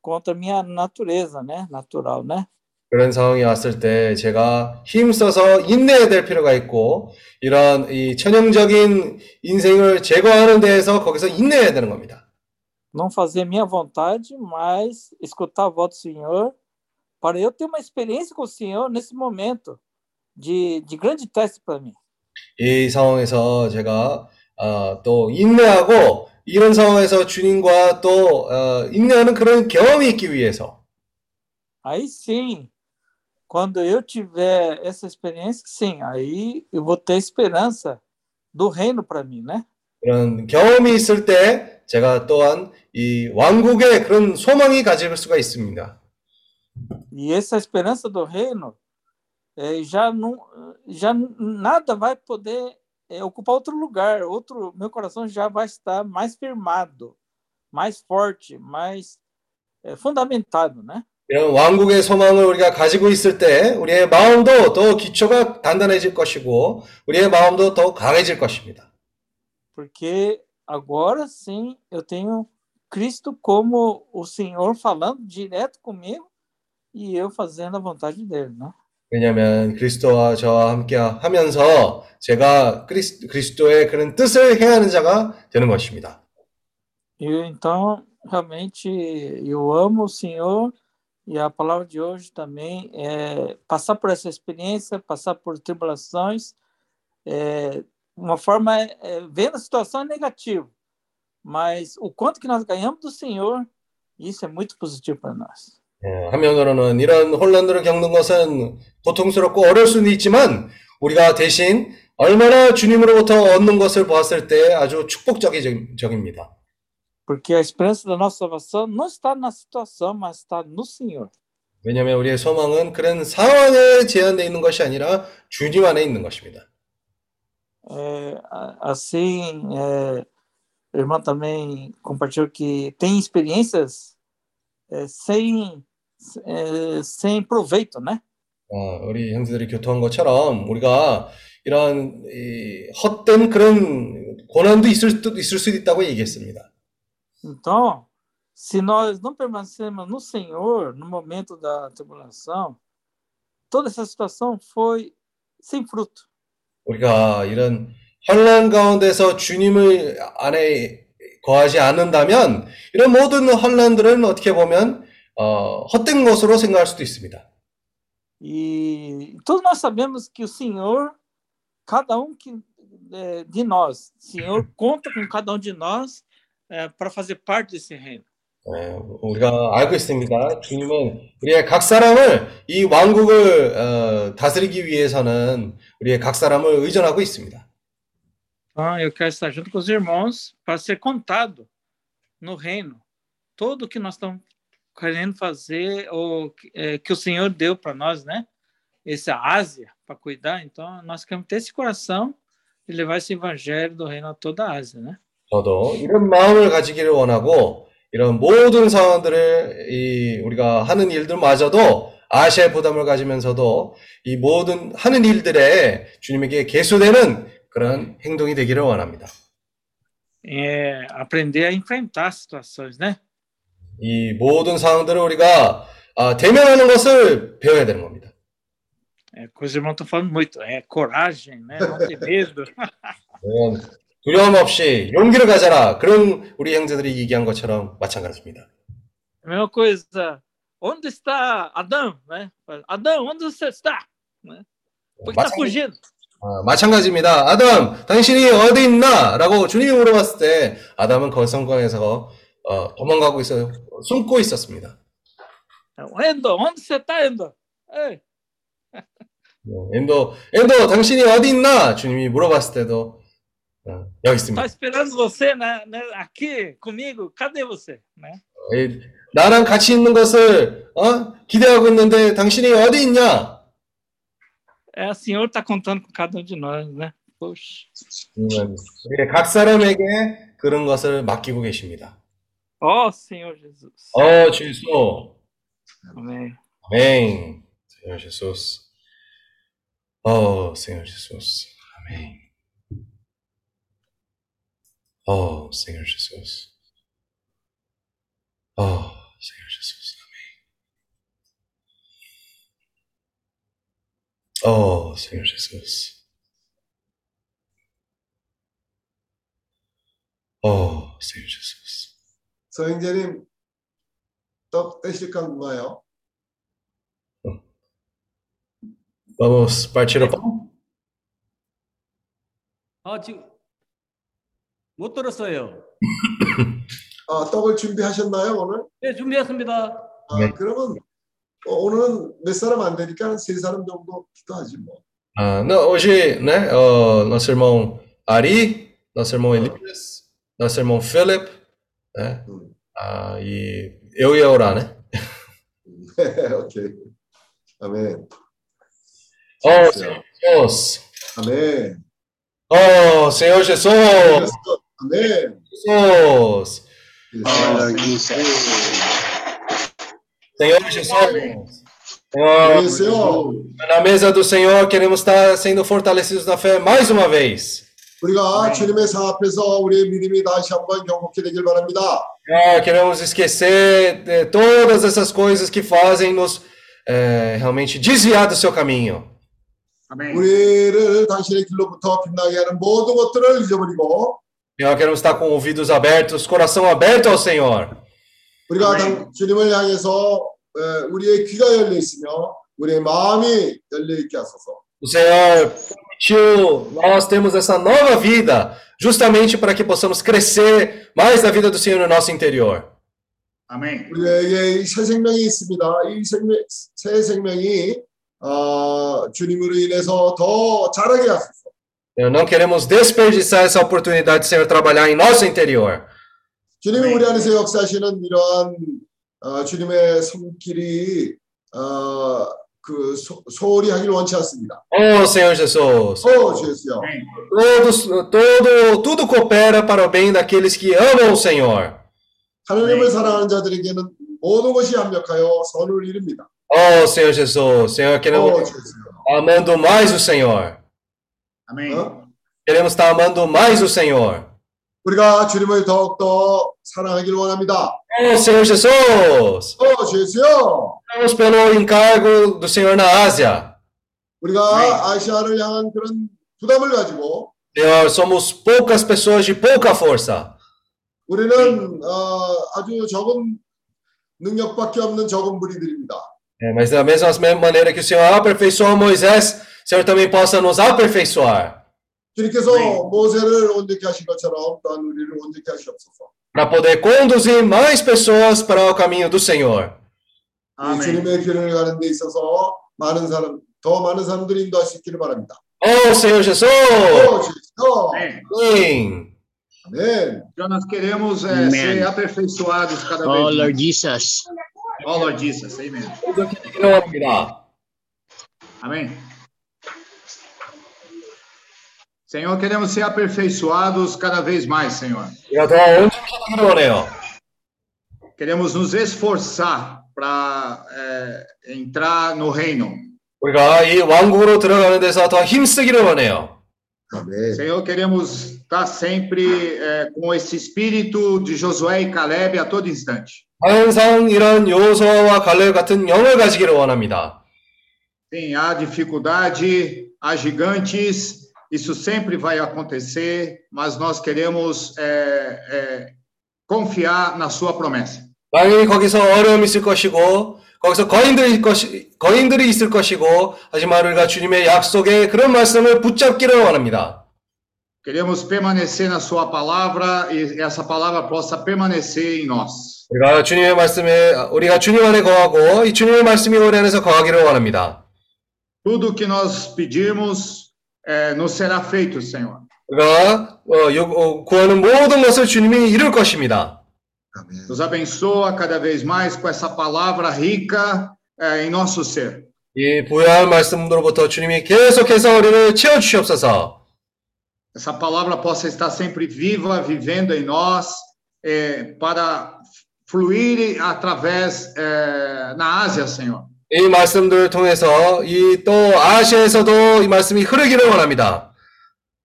contra a minha natureza, né? Natural, né? 그런 상황이 왔을 때 제가 힘써서 인내해야 될 필요가 있고 이런 이 천형적인 인생을 제거하는 데에서 거기서 인내해야 되는 겁니다. não fazer minha vontade, mas escutar a voz do Senhor, para eu ter uma experiência com o Senhor nesse momento de, de grande teste para mim. 이 상황에서 제가 어, 또 인내하고 이런 상황에서 주님과 또 어, 인내하는 그런 경험이 있기 위해서 Aí sim, quando eu tiver essa experiência, sim, aí eu vou ter esperança do reino para mim, né? 그런 경험이 있을 때 제가 또한 이 왕국의 그런 소망이 가질 수가 있습니다. E essa esperança do reino eh, já não, já nada vai poder eh, ocupar outro lugar, outro, meu coração já vai estar mais firmado, mais forte, mais eh, fundamentado, né? 이런 왕국의 소망을 우리가 가지고 있을 때 우리의 마음도 더 기초가 단단해질 것이고 우리의 마음도 더 강해질 것입니다. Porque agora sim eu tenho Cristo como o Senhor falando direto comigo e eu fazendo a vontade dele, né? 왜냐하면 그리스도와 저와 함께 하면서 제가 그리스, 그리스도의 그런 뜻을 행하는 자가 되는 것입니다. E então, realmente, eu amo o Senhor e a palavra de hoje também é passar por essa experiência, passar por tribulações, é, uma forma é, é, vendo a situação é negativo, mas o quanto que nós ganhamos do Senhor, isso é muito positivo para nós. 예, 한면으로는 이런 혼란들을 겪는 것은 고통스럽고 어려울 수는 있지만 우리가 대신 얼마나 주님으로부터 얻는 것을 보았을 때 아주 축복적입니다. Porque a esperança da nossa salvação não está na situação, mas está no Senhor. 왜냐하면 우리의 소망은 그런 상황에 제한되어 있는 것이 아니라 주님 안에 있는 것입니다. É, a- assim, é, a irmã também compartilhou que tem experiências é, sem, é, sem proveito, né? 어, 우리 형제들이 교통한 것처럼 우리가 이런 이, 헛된 그런 고난도 있을 수도 있을 수도 있다고 얘기했습니다. Então, se nós não permanecemos no Senhor no momento da tribulação, toda essa situação foi sem fruto. 우리가 이런 혼란 가운데서 주님을 안에 거하지 않는다면 이런 모든 혼란들은 어떻게 보면 어, 헛된 것으로 생각할 수도 있습니다. E todos nós sabemos que o Senhor, cada um que, de nós, Senhor conta com cada um de nós é, para fazer parte desse reino. 예, 우리가 알고 있습니다. 주님은 우리의 각 사람을 이 왕국을 어, 다스리기 위해서는 우리의 각 사람을 의존하고 있습니다. Então, eu quero estar junto com os irmãos para ser contado no reino tudo o que nós estamos querendo fazer, ou é, que o Senhor deu para nós, né? Essa Ásia para cuidar. Então, nós queremos ter esse coração e levar esse evangelho do reino a toda a Ásia, né? 저도 이런 마음을 가지기를 원하고 이런 모든 상황들을 이 우리가 하는 일들마저도 아시아의 부담을 가지면서도 이 모든 하는 일들에 주님에게 계수되는 그런 행동이 되기를 원합니다. É, aprender a enfrentar situações, né? 이 모든 상황들을 우리가 아, 대면하는 것을 배워야 되는 겁니다. É, que os irmãos estão falando muito. É coragem, né? Não ter medo. 두려움 없이 용기를 가져라. 그런 우리 형제들이 얘기한 것처럼 마찬가지입니다. A mesma coisa. Onde está Adão, né? Adão, onde você está? Né? Por que está 마찬가지- fugindo? 어, 마찬가지입니다. 아담, 당신이 어디 있나? 라고 주님이 물어봤을 때 아담은 거성광에서 어, 도망가고 있어 숨고 있었습니다. Endo, onde você está, Endo? Ei, 어, 엔도, 엔도, 당신이 어디 있나? 주님이 물어봤을 때도 어, 여기 있습니다. esperando você né, né, aqui comigo. Cadê você? Né? 이, 나랑 같이 있는 것을 어? 기대하고 있는데 당신이 어디 있냐? É, o Senhor está contando com cada um de nós, né? Poxa. 주님은 우리 각 사람에게 그런 것을 맡기고 계십니다. Ó Senhor Jesus. 어, 주소. Amém. Amém. Senhor Jesus. Oh, Senhor Jesus. Amém. Oh, Senhor Jesus. Oh, Senhor Jesus. Amém. Oh, Senhor Jesus. Oh, Senhor Jesus. 서영재님 떡 떼실 건가요? Vamos partir ao pão? 아, 못 들었어요. 아, 떡을 준비하셨나요 오늘? 네, 준비했습니다. 아, 네. 그러면 어, 오늘은 몇 사람 안 되니까 한세 사람 정도 기도하지 뭐. Ah, não, hoje, né, ó, nosso irmão Ari, nosso irmão Elias, nosso irmão Philip, né, 음. ah, e eu e a Ora, né? 오케이. 아멘. Oh, Senhor Jesus! 아멘. Oh, Senhor Jesus! 아 멘. Jesus! 아, Senhor Jesus. Senhor, 그래서요. na mesa do Senhor queremos estar sendo fortalecidos na fé mais uma vez. 우리가 주님의 상 앞에서 우리의 믿음이 다시 한번 경고케 되길 바랍니다. Ah, queremos esquecer de todas essas coisas que fazem nos eh, realmente desviar do seu caminho. Amém. 우리를 당신의 길로부터 빛나게 하는 모든 것들을 잊어버리고 Senhor, queremos estar com ouvidos abertos, coração aberto ao Senhor. 우리가 아멘. 당- 주님을 향해서 에, 우리의 귀가 열려 있으며 우리의 마음이 열려 있게 하소서. O Senhor permitiu nós temos essa nova vida, justamente para que possamos crescer mais na vida do Senhor no nosso interior. Amém. 우리에게 이 새 생명이 있습니다. 이 생명, 새 생명이 어, 주님으로 인해서 더 자라게 하소서. Senhor, Não queremos desperdiçar essa oportunidade de Senhor trabalhar em nosso interior. 주님이 아멘. 우리 안에서 역사하시는 이러한 어, 주님의 손길이 어, 그 소, 소홀히 하길 원치 않습니다. Oh, Senhor Jesus, 오, 주여. Amém. todos, todo, tudo coopera para o bem daqueles que amam o Senhor. 하나님을 아멘. 사랑하는 자들에게는 모든 것이 합력하여 선을 이룹니다. Oh, Senhor Jesus, Senhor, 오, queremos 주여. amando mais o Senhor. Amém. 어? Queremos estar amando mais o Senhor. 우리가 주님을 더욱더 사랑하길 원합니다. Oh, Senhor Jesus, 오, 주여. oramos pelo encargo do Senhor na Ásia. 우리가 아시아를 향한 그런 부담을 가지고 Senhor, somos poucas pessoas de pouca força. 우리는 어, 아주 적은 능력밖에 없는 적은 무리들입니다. É, mas da mesma maneira que o Senhor aperfeiçoou Moisés, o Senhor também possa nos aperfeiçoar. Para poder conduzir mais pessoas para o caminho do Senhor. Amém. Oh, Senhor Jesus! Amém. Amém. Amém. Nós queremos é, ser aperfeiçoados cada oh, vez. mais. Oh, Lord Jesus. Oh, Lord Jesus. Amém. Amém. Senhor, queremos ser aperfeiçoados cada vez mais, Senhor. 우리가 더 온전해지기를 원해요. Queremos nos esforçar para é, entrar no reino. 우리가 이 왕국으로 들어가는 데서 더 힘쓰기를 원해요. 아멘. Senhor, queremos estar sempre é, com esse espírito de Josué e Caleb a todo instante. 항상 이런 요소와 갈렙 같은 영을 가지기를 원합니다. Sim, há dificuldade, há gigantes, isso sempre vai acontecer, mas nós queremos é, é, confiar na Sua promessa. 당연히 거기서 어려움이 있을 것이고 거기서 거인들이 있을 것이 거인들이 있을 것이고 하지만 우리가 주님의 약속에 그런 말씀을 붙잡기를 원합니다. Queremos permanecer na Sua palavra e essa palavra possa permanecer em nós. 우리가 주님의 말씀에 우리가 주님 안에 거하고 이 주님의 말씀이 우리 안에서 거하기를 원합니다. Tudo que nós pedirmos é, nos será feito, Senhor. 우리가 어, 요- 어, 구하는 모든 것을 주님이 이룰 것입니다. 아멘. Nos abençoa cada vez mais com essa palavra rica é, em nosso ser. 이 부여한 말씀으로부터 주님이 계속해서 우리를 채워 주시옵소서. Essa palavra possa estar sempre viva, vivendo em nós, é, para fluir através é, na Ásia, Senhor. 이 말씀들을 통해서 이 또 아시아에서도 이 말씀이 흐르기를 원합니다.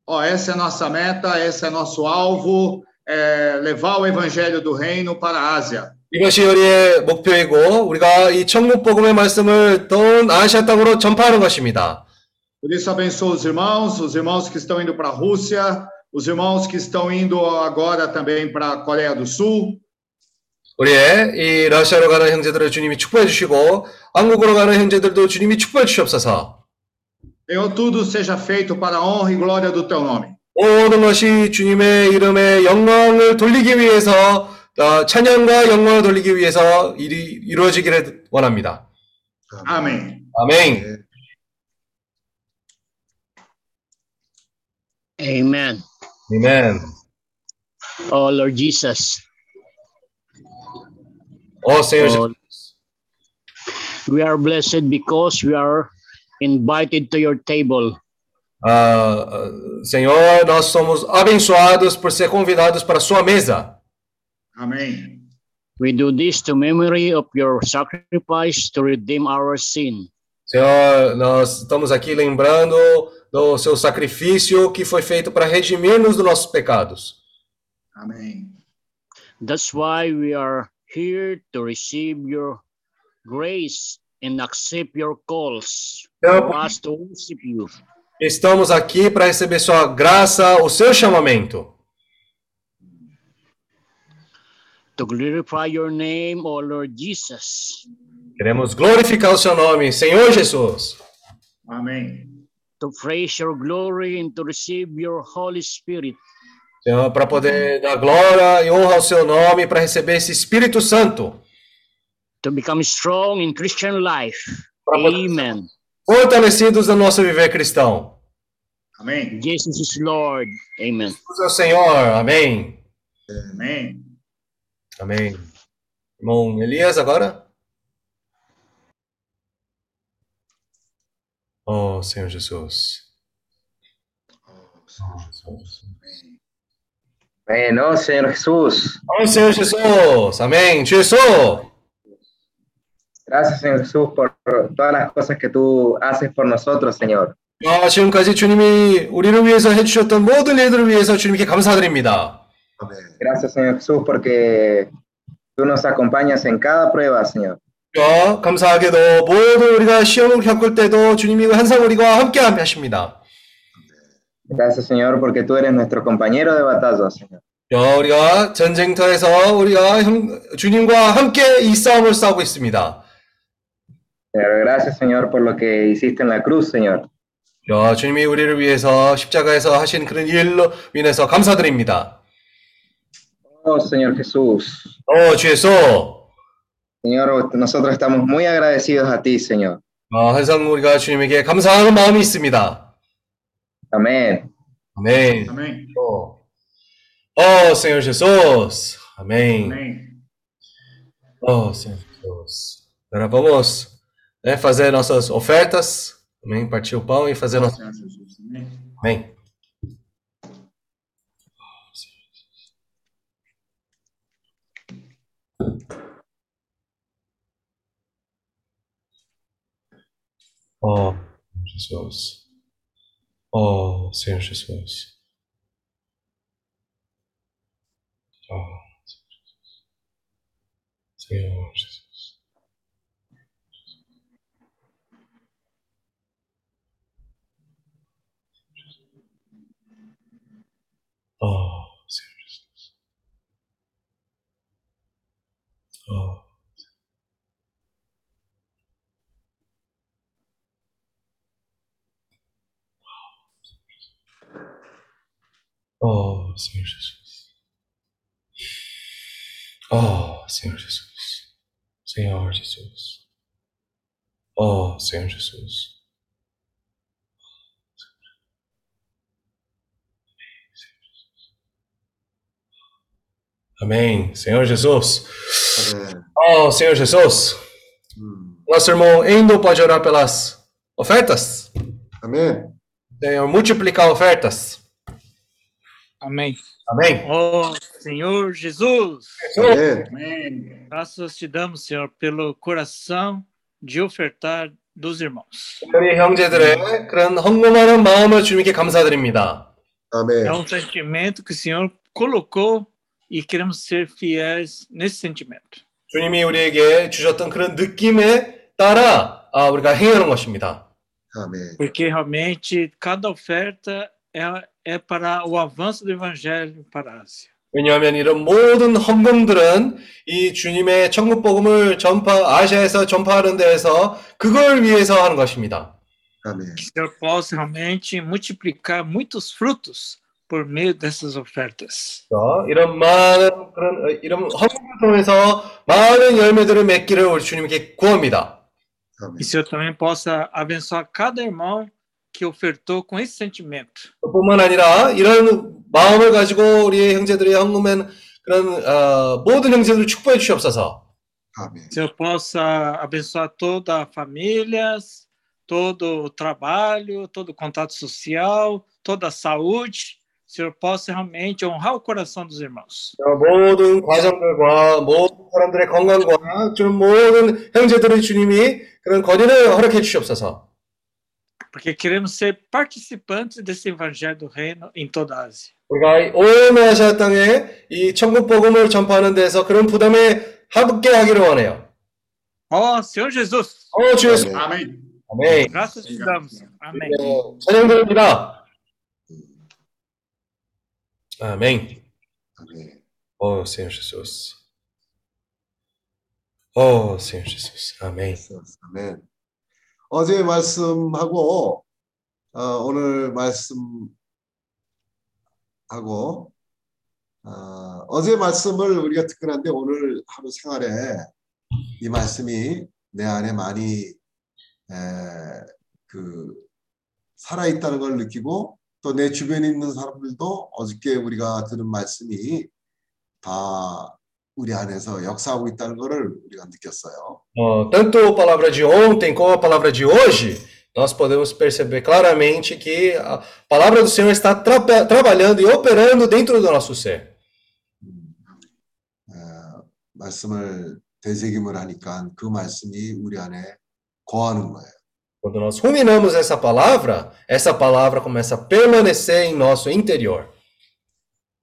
Ó, essa é a nossa meta, esse é nosso alvo, é, levar o evangelho do reino para a Ásia. 이것이 우리의 목표이고 우리가 이 천국 복음의 말씀을 또 아시아 땅으로 전파하는 것입니다. Por isso, abençoa os irmãos, os irmãos que estão indo para a Rússia, os irmãos que estão indo agora também para a Coreia do Sul. 우리의 이 러시아로 가는 형제들을 주님이 축복해 주시고 한국으로 가는 형제들도 주님이 축복해 주시옵소서. Senhor, tudo seja feito para a honra e glória do teu nome. 모든 것이 주님의 이름에 영광을 돌리기 위해서 어, 찬양과 영광을 돌리기 위해서 일이 이루어지기를 원합니다. Amém. 아멘. Amen. 아멘. Oh, Lord Jesus. 오 Senhor Oh, we are blessed because we are invited to your table. Ah, Senhor, nós somos abençoados por ser convidados para a sua mesa. Amém. We do this to memory of your sacrifice to redeem our sin. Senhor, nós estamos aqui lembrando do seu sacrifício que foi feito para redimir-nos dos nossos pecados. Amém. That's why we are here to receive your grace and accept your calls Então, for us to worship you. estamos aqui para receber sua graça, o seu chamamento. To glorify your name, O Lord Jesus. Queremos glorificar o seu nome, Senhor Jesus. Amém. To praise your glory and to receive your Holy Spirit. Senhor, para poder dar glória e honra ao seu nome, para receber esse Espírito Santo. To become strong in Christian life. Amen. Fortalecidos no nosso viver cristão. Amém. Jesus is Lord. Amen. Jesus é o Senhor. Amém. Amém. Amém. Irmão Elias, agora? Oh, Senhor Jesus. Amén, ¿no, Señor Jesús? Oh, Senhor Jesus. Amém. Jesus. Gracias, Señor Jesús, por todas las cosas que tú haces por nosotros, Señor. 아, 지금까지 주님이 우리를 위해서 해주셨던 모든 일들을 위해서 주님께 감사드립니다. 아멘. Gracias, Señor Jesús, porque tú nos acompañas en cada prueba, Señor. 어, 감사하게도 모든 우리가 시험을 겪을 때도 주님이 항상 우리와 함께 하십니다. Gracias, Señor, porque tú eres nuestro compañero de batalla, Señor. 어, 우리가 전쟁터에서 우리가 형- 주님과 함께 이 싸움을 싸우고 있습니다. Gracias, Señor, por lo que hiciste en la cruz, Señor. 어, 주님이 우리를 위해서 십자가에서 하신 그런 일로 인해서 감사드립니다. Oh, Señor Jesús. 어, 주 예수. Señor, nosotros estamos muy agradecidos a ti, Señor. 어, 항상 우리가 주님에게 감사하는 마음이 있습니다. Amém. Amém. Amém. Oh. Senhor Jesus. Amém. Amém. Oh, Senhor Jesus. Agora vamos né, fazer nossas ofertas. Amém. Partir o pão e fazer oh, nossas. Senhor Jesus. Amém. Amém. Oh, Jesus. Oh, Senhor Jesus. Oh, Senhor Jesus. Oh, Senhor Jesus. Oh. Oh, Senhor Jesus. Oh, Senhor Jesus. Senhor Jesus. Oh, Senhor Jesus. Amém. Senhor Jesus. Amém. Oh, Senhor Jesus. Hum. Nosso irmão ainda pode orar pelas ofertas. Amém. Senhor, multiplicar ofertas. Amém. Amém. Oh, Senhor Jesus, 아멘. Amém. graças te damos, Senhor, pelo coração de ofertar dos irmãos. 우리 형제들의 그런 헌금하는 마음을 주님께 감사드립니다. É 아멘. um sentimento que o Senhor colocou e queremos ser fiéis nesse sentimento. 주님이 우리에게 주셨던 그런 느낌에 따라 아, 우리가 행하는 것입니다. 아멘. Porque realmente cada oferta é, é para o avanço do Evangelho para a Ásia. 왜냐하면 이런 모든 헌금들은 이 주님의 천국 복음을 전파 아시아에서 전파하는 데에서 그걸 위해서 하는 것입니다. 아멘. Que o Senhor possa realmente multiplicar muitos frutos por meio dessas ofertas. 그래서 이런 많은 그런 어, 이런 헌금을 통해서 많은 열매들을 맺기를 우리 주님께 구합니다. E 아멘. o Senhor também possa abençoar cada irmão que ofertou com esse sentimento. 뿐만 아니라 이런 마음을 가지고 우리 형제들이 헌금한 그런 어, 모든 형제들을 축복해 주시옵소서. 아멘. Que o Senhor possa abençoar toda a família, todo o trabalho, todo o contato social, toda a saúde, o Senhor possa realmente honrar o coração dos irmãos. 어, 모든 과정들과 모든 사람들의 건강과 좀 모든 형제들의 주님이 그런 거리를 허락해 주시옵소서. Porque queremos ser participantes desse evangelho do reino em toda a Ásia. 우리가 온 아시아 땅에 이 천국 복음을 전파하는 데서 그런 부담에 함께 하기를 원해요. Ó Senhor Jesus, 어, 주 예수. Amém. 아멘. graças te damos. Amém. 네, 찬양드립니다. 아멘. 아멘. Oh, Senhor Jesus. Oh, Senhor Jesus. Amém. 아멘. 어제 말씀하고 어, 오늘 말씀하고 어, 어제 말씀을 우리가 듣근한데 오늘 하루 생활에 이 말씀이 내 안에 많이 에, 그 살아 있다는 걸 느끼고 또 내 주변에 있는 사람들도 어저께 우리가 들은 말씀이 다 우리 안에서 역사하고 있다는 것을 우리가 느꼈어요. Oh, tanto a palavra de ontem como a palavra de hoje, nós podemos perceber claramente que a palavra do Senhor está tra trabalhando e operando dentro do nosso ser. 에, 말씀을 되새김을 하니까 그 말씀이 우리 안에 거하는 거예요. Quando nós ruminamos essa palavra, essa palavra começa a permanecer em nosso interior.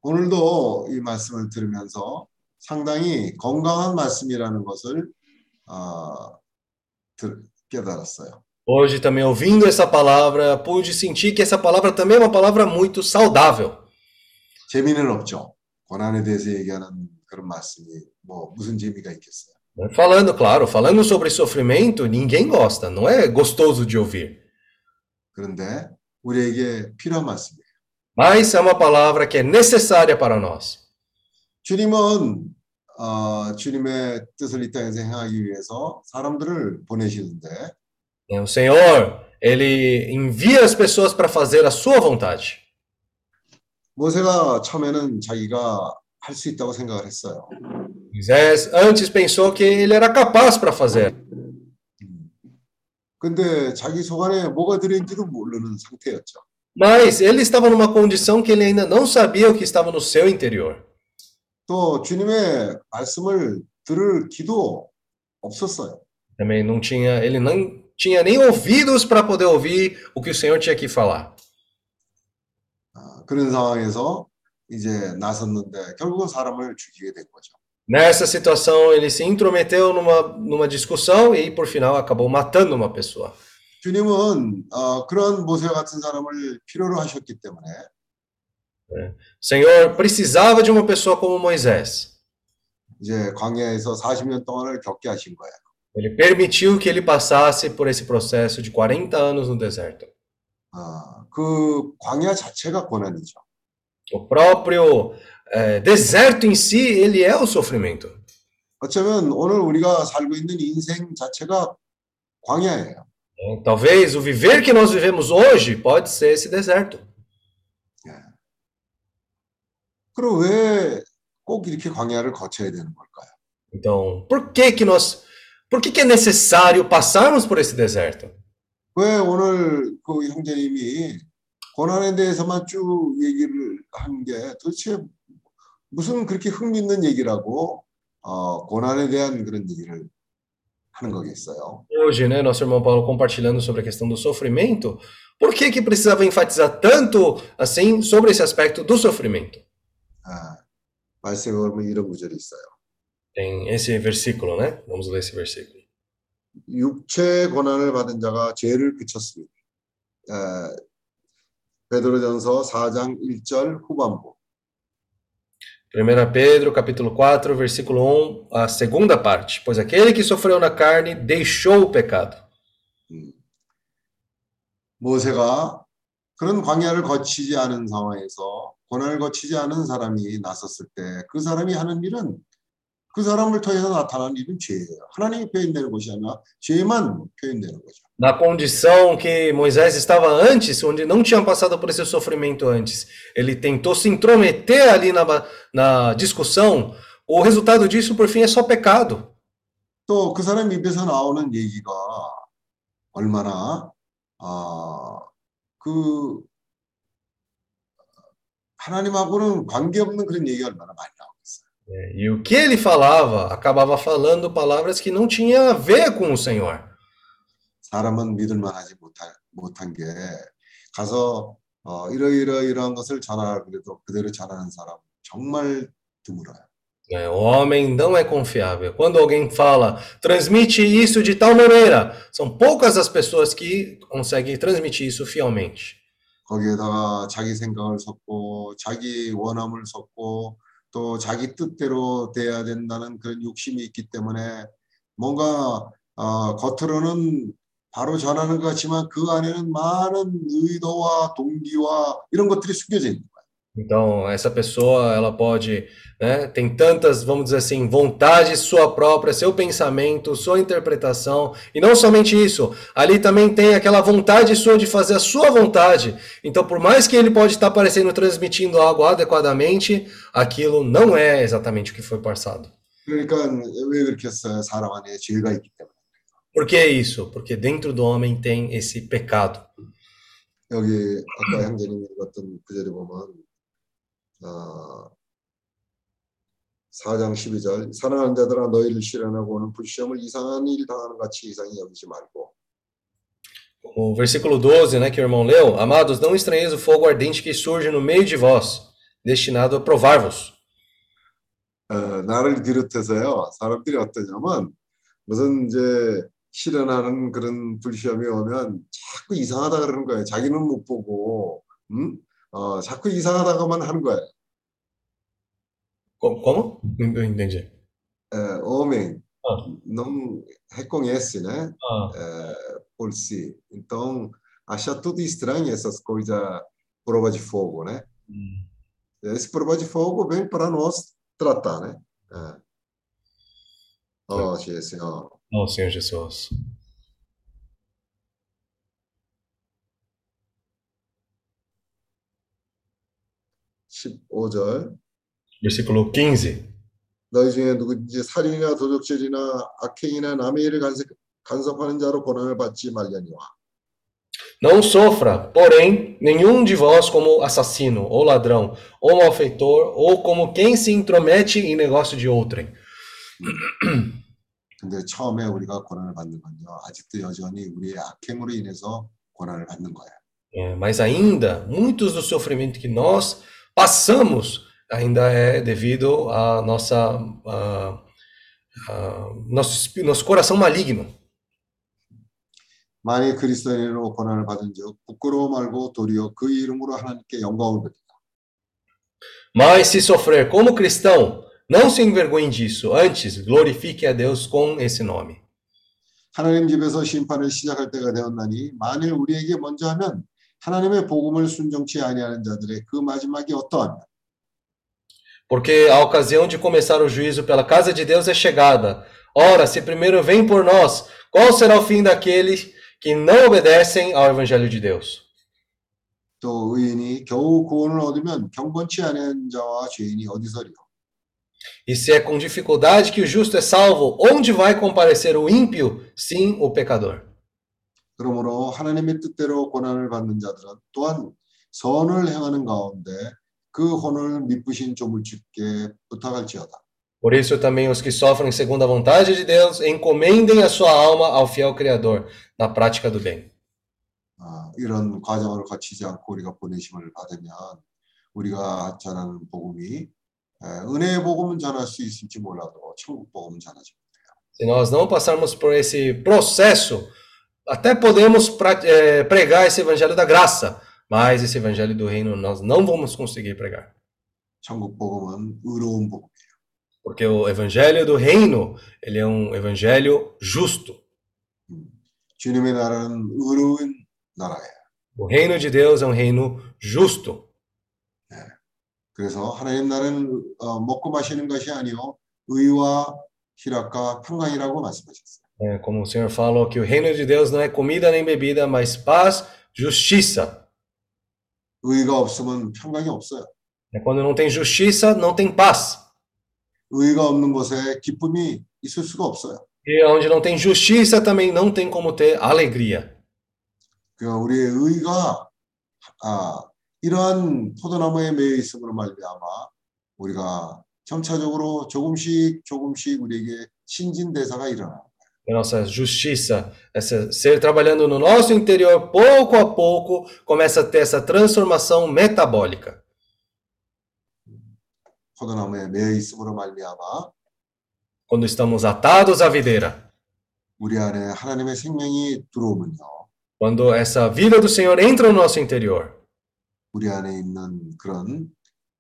오늘도 이 말씀을 들으면서 상당히 건강한 말씀이라는 것을 어, 들- 깨달았어요. Hoje também ouvindo essa palavra, pude sentir que essa palavra também é uma palavra muito saudável. 재미는 없죠. 고난에 대해서 얘기하는 그런 말씀이 뭐 무슨 재미가 있겠어요. né? Falando, claro, falando sobre sofrimento, ninguém gosta, não é gostoso de ouvir. 그런데 우리에게 필요한 말씀이에요. Mas é uma palavra que é necessária para nós. 주님은 어, 주님의 뜻을 이 땅에서 행하기 위해서 사람들을 보내시는데 né? O Senhor, ele envia as pessoas para fazer a sua vontade. 모세가 처음에는 자기가 할 수 있다고 생각을 했어요. Moisés antes pensou que ele era capaz para fazer, 근데 자기 속안에 뭐가 들어있는지도 모르는 상태였죠. mas ele estava numa condição que ele ainda não sabia o que estava no seu interior. 또 주님의 말씀을 들을 기도 없었어요. Também não tinha, ele não tinha nem ouvidos para poder ouvir o que o Senhor tinha que falar. 아, 그런 상황에서 이제 나섰는데 결국은 사람을 죽이게 된 거죠. Nessa situação, ele se intrometeu numa, numa discussão e, por final, acabou matando uma pessoa. 주님은 어, 그런 모세 같은 사람을 필요로 하셨기 때문에 O Senhor precisava de uma pessoa como Moisés. 이제 광야에서 40년 동안을 겪게 하신 거예요. Ele permitiu que ele passasse por esse processo de 40 anos no deserto. 아, 그 광야 자체가 고난이죠. O próprio eh, deserto em si, ele é o sofrimento. 어쩌면 오늘 우리가 살고 있는 인생 자체가 광야예요. Então, Talvez o viver que nós vivemos hoje pode ser esse deserto. 그럼 왜 꼭 이렇게 광야를 거쳐야 되는 걸까요? Então, por que que nós, por que que é necessário passarmos por esse deserto? 왜 오늘 그 형제님이 고난에 대해서만 쭉 얘기를 한 게 도대체 무슨 그렇게 흥미있는 얘기라고 어, 고난에 대한 그런 얘기를 하는 거겠어요. Hoje, né, nosso irmão Paulo compartilhando sobre a questão do sofrimento, por que que precisava enfatizar tanto assim sobre esse aspecto do sofrimento? 아, 말씀에 보면 이런 구절이 있어요. Tem esse versículo, né? Vamos ler esse versículo. 육체 고난을 받은 자가 죄를 그쳤습니다. 아, 베드로전서 4장 1절 후반부. 1 Pedro, capítulo 4, versículo 1, a segunda parte. Pois aquele que sofreu na carne deixou o pecado. 모세가 그런 광야를 거치지 않은 상황에서 고난을 거치지 않은 사람이 나섰을 때 그 사람이 하는 일은 그 사람을 통해서 나타나는 일은 죄예요. 하나님이 표현되는 것이 아니라 죄만 표현되는 거죠. Na condição que Moisés estava antes, onde não tinha passado por esse sofrimento antes, ele tentou se intrometer ali na, ba- na discussão, o resultado disso, por fim, é só pecado. 또 그 사람 입에서 나오는 얘기가 얼마나 아, 그 하나님하고는 관계없는 그런 얘기 얼마나 많이 나오겠어요. É, E o que ele falava, acabava falando palavras que não tinham a ver com o Senhor. 사람은 믿을만하지 못한 못한 게 가서 어, 이러이러 이러한 것을 전하라 그래도 그대로 전하는 사람 정말 드물어요. É, o homem não é confiável. Quando alguém fala, transmite isso de tal maneira, são poucas as pessoas que conseguem transmitir isso fielmente. 거기에다가 자기 생각을 섞고 자기 원함을 섞고 또 자기 뜻대로 돼야 된다는 그런 욕심이 있기 때문에 뭔가 어, 겉으로는 바로 전하는 것 같지만 그 안에는 많은 의도와 동기와 이런 것들이 숨겨져 있는. Então, essa pessoa, ela pode, né, tem tantas, vamos dizer assim, vontades sua própria, seu pensamento, sua interpretação, e não somente isso, ali também tem aquela vontade sua de fazer a sua vontade. Então, por mais que ele pode estar parecendo transmitindo algo adequadamente, aquilo não é exatamente o que foi passado. 그러니까 왜 그렇게 했어요? 사람 안에 죄가 있기 때문에. Por que isso? Porque dentro do homem tem esse pecado. 여기 아까 형제님이 읽었던 구절에 보면 어, 4장 12절 사랑하는 자들아 너희를 실현하고 오는 불시험을 이상한 일 당하는 같이 이상히 여기지 말고 O versículo 12, né, que o irmão leu, Amados, não estranheis o fogo ardente que surge no meio de vós, destinado a provar-vos. 어, 나를 비롯해서요 사람들이 어떠냐면 무슨 이제 실현하는 그런 불시험이 오면 자꾸 이상하다 그러는 거예요 자기는 못 보고 음? 어, 자꾸 이상하다고만 하는 거예요 Como? Como? Não entendi. 에, homem Ah. não reconhece né Ah, é, por si. Então, acha tudo estranho essas coisas, prova de fogo, né? Esse prova de fogo vem para nós tratar, né? É. Oh, Senhor. oh, Senhor Jesus. 십오 절 Versículo 15. 너희 중에 누구든지 살인이나 도적질이나 악행이나 남의 일을 간섭, 간섭하는 자로 고난을 받지 말려니와 Não sofra, porém, nenhum de vós como assassino, ou ladrão, ou malfeitor, ou como quem se intromete em negócio de outrem. 근데 처음에 우리가 고난을 받는 건요 아직도 여전히 우리의 악행으로 인해서 고난을 받는 거예요. É, mas ainda, muitos do sofrimento que nós passamos ainda é devido à nossa, a, a, nosso, espí- nosso coração maligno. 만일 그리스도인으로 고난을 받은즉 부끄러워 말고 도리어 그 이름으로 하나님께 영광을 받으라. Mas se sofrer como cristão, não se envergonhe disso, antes glorifique a Deus com esse nome. 하나님 집에서 심판을 시작할 때가 되었나니 만일 우리에게 먼저 하면 하나님의 복음을 순종치 아니하는 자들의 그 마지막이 어떠하냐 Porque a ocasião de começar o juízo pela casa de Deus é chegada. Ora, se primeiro vem por nós, qual será o fim daqueles que não obedecem ao evangelho de Deus? 또 의인이 겨우 구원을 얻으면 경건치 않은 자와 죄인이 어디서리요 E se é com dificuldade que o justo é salvo, onde vai comparecer o ímpio? Sim, o pecador. 그러므로 하나님의 뜻대로 고난을 받는 자들은 또한 선을 행하는 가운데 그 혼을 미쁘신 조물주께 부탁할지어다 Por isso também os que sofrem segundo a vontade de Deus encomendem a sua alma ao fiel Criador na prática do bem. 아, 이런 과정을 거치지 않고 우리가 보내심을 받으면 우리가 전하는 복음이 에, 은혜의 복음은 전할 수 있을지 몰라도 천국 복음은 전하지 못해요. Se nós não passarmos por esse processo, até podemos pra- eh, pregar esse evangelho da graça, mas esse evangelho do reino nós não vamos conseguir pregar. 천국 복음은 의로운 복음. Porque o evangelho do reino, ele é um evangelho justo. 주님의 나라는 의로운 나라예요. O reino de Deus é um reino justo. 그래서 하나님 나라는 어, 먹고 마시는 것이 아니요 의와 희락과 평강이라고 말씀하셨어요. É, como o Senhor falou que o reino de Deus não é comida nem bebida, mas paz, justiça. 의가 없으면 평강이 없어요. É quando não tem justiça, não tem paz. 의가 없는 곳에 기쁨이 있을 수가 없어요. E onde não tem justiça, também não tem como ter alegria. 그러니까 우리의 의가 아, 이러한 포도나무에 매여 있음으로 말미암아 우리가 점차적으로 조금씩 조금씩 우리에게 신진대사가 일어나. A nossa justiça, essa ser trabalhando no nosso interior, pouco a pouco, começa a ter essa transformação metabólica. 포도나무에 매여 있음으로 말미암아 Quando estamos atados à videira, 우리 안에 하나님의 생명이 들어오면요. quando essa vida do Senhor entra no nosso interior, 우리 안에 있는 그런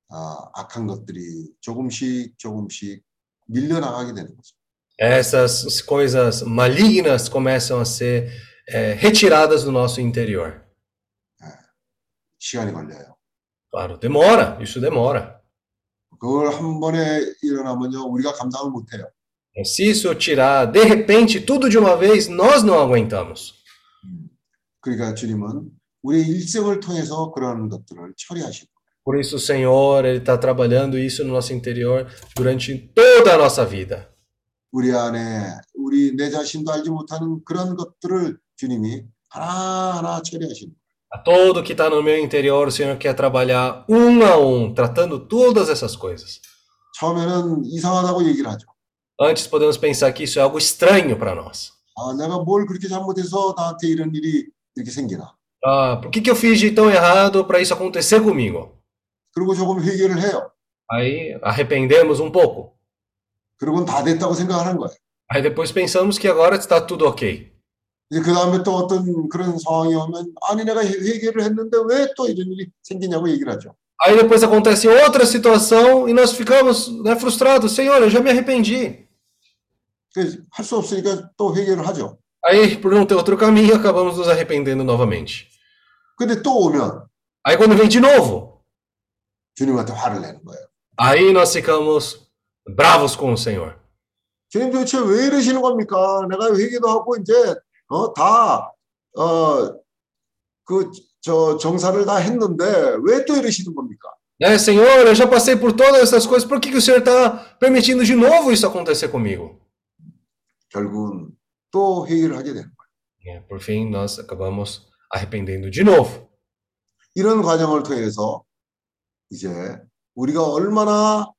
아, 악한 것들이 조금씩 조금씩 밀려나가게 되는 거죠. essas coisas malignas começam a ser eh, retiradas do nosso interior. 시간이 걸려요. Claro, demora, isso demora. 그걸 한 번에 일어나면요, 우리가 감당을 못해요. Se isso tirar de repente tudo de uma vez, nós não aguentamos. 그러니까 주님은 우리 일생을 통해서 그런 것들을 처리하시고 Por isso o Senhor, ele está trabalhando isso no nosso interior durante toda a nossa vida. 우리 안에 우리 내 자신도 알지 못하는 그런 것들을 주님이 하나하나 처리하시는 A todo que está no meu interior, o Senhor quer trabalhar um a um, tratando todas essas coisas. 처음에는 이상하다고 얘기를 하죠. Antes podemos pensar que isso é algo estranho para nós. 아, 내가 뭘 그렇게 잘못해서 나한테 이런 일이 이렇게 생기나. Ah, por que, que eu fiz de tão errado para isso acontecer comigo? 그리고 조금 회개를 해요. Aí arrependemos um pouco. 그러고는 다 됐다고 생각하는 거예요. Aí depois pensamos que agora está tudo ok. 이제 그 다음에 또 어떤 그런 상황이 오면 아니 내가 회- 회개를 했는데 왜 또 이런 일이 생기냐고 얘기를 하죠. Aí depois acontece outra situação e nós ficamos né, frustrados. Senhor, eu já me arrependi. 할 수 없으니까 또 회개를 하죠. Aí, por não ter outro caminho, acabamos nos arrependendo novamente. 근데 또 오면 Aí quando vem de novo, 주님한테 화를 내는 거예요. aí nós ficamos bravos com o Senhor. 주님 도대체 왜 이러시는 겁니까? 내가 회개도 하고 이제 어, 다어그저 정사를 다 했는데 왜 또 이러시는 겁니까? Né, Senhor, eu já passei por todas essas coisas, por que, que o Senhor está permitindo de novo isso acontecer comigo? 결국은 또 회개를 하게 되는 거예요. É, por fim, nós acabamos arrependendo de novo. 이런 과정을 통해서 이제 우리가 얼마나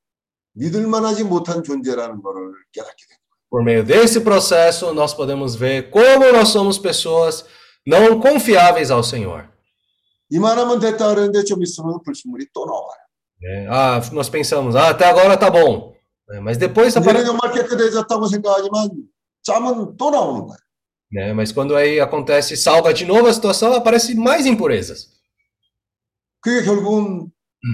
믿을 만하지 못한 존재라는 것을 깨닫게 돼요. Por meio desse processo, nós podemos ver como nós somos pessoas não confiáveis ao Senhor. 이만하면 됐다 그러는데 좀 있으면 불순물이 또 나와요. né? Ah, nós pensamos, ah, até agora tá bom. né? Mas depois 이제는 aparece. 정말 깨끗해졌다고 생각하지만 짬은 또 나오는 거예요. Né? Mas quando aí acontece, salga de novo a situação, aparece mais impurezas. 그게 결국은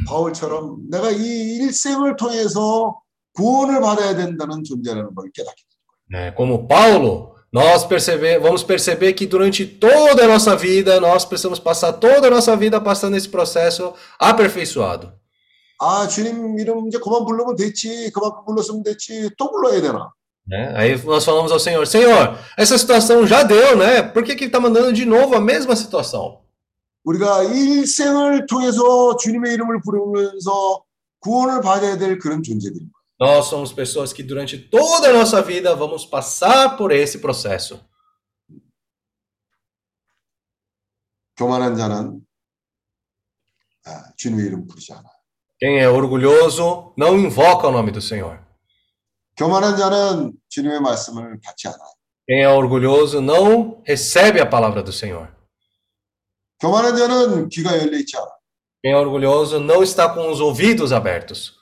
바울처럼 내가 이 일생을 통해서 구원을 받아야 된다는 존재라는 걸 깨닫게 돼요. né? Como Paulo, nós perceber, vamos perceber que durante toda a nossa vida, nós precisamos passar toda a nossa vida passando esse processo aperfeiçoado. 아 주님 이름 이제 그만 부르면 됐지 그만큼 불렀으면 됐지 또 불러야 되나? Né? Aí nós falamos ao Senhor, Senhor, essa situação já deu, né? Por que que está mandando de novo a mesma situação? 우리가 일생을 통해서 주님의 이름을 부르면서 구원을 받아야 될 그런 존재들입니다. Nós somos pessoas que durante toda a nossa vida vamos passar por esse processo. 교만한 자는 아, 주님의 이름 부르지 않아. Quem é orgulhoso não invoca o nome do Senhor. 교만한 자는 주님의 말씀을 받지 않아. Quem é orgulhoso não recebe a palavra do Senhor. Quem é orgulhoso não está com os ouvidos abertos.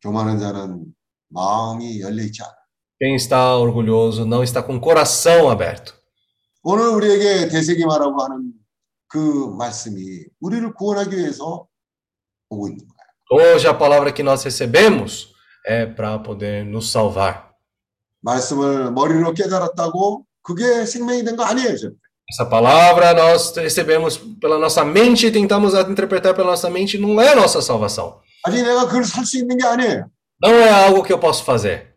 교만한 자는 마음이 열려 있지 않아. Quem está orgulhoso não está com o coração aberto. 오늘 우리에게 되새김하라고 하는 그 말씀이 우리를 구원하기 위해서 오고 있는 거예요. Hoje a palavra que nós recebemos é para poder nos salvar. 말씀을 머리로 깨달았다고 그게 생명이 된 거 아니에요. 절대. Essa palavra nós recebemos pela nossa mente e tentamos interpretar pela nossa mente, não é a nossa salvação. 아니 내가 그걸 살 수 있는 게 아니에요. Não é algo que eu posso fazer.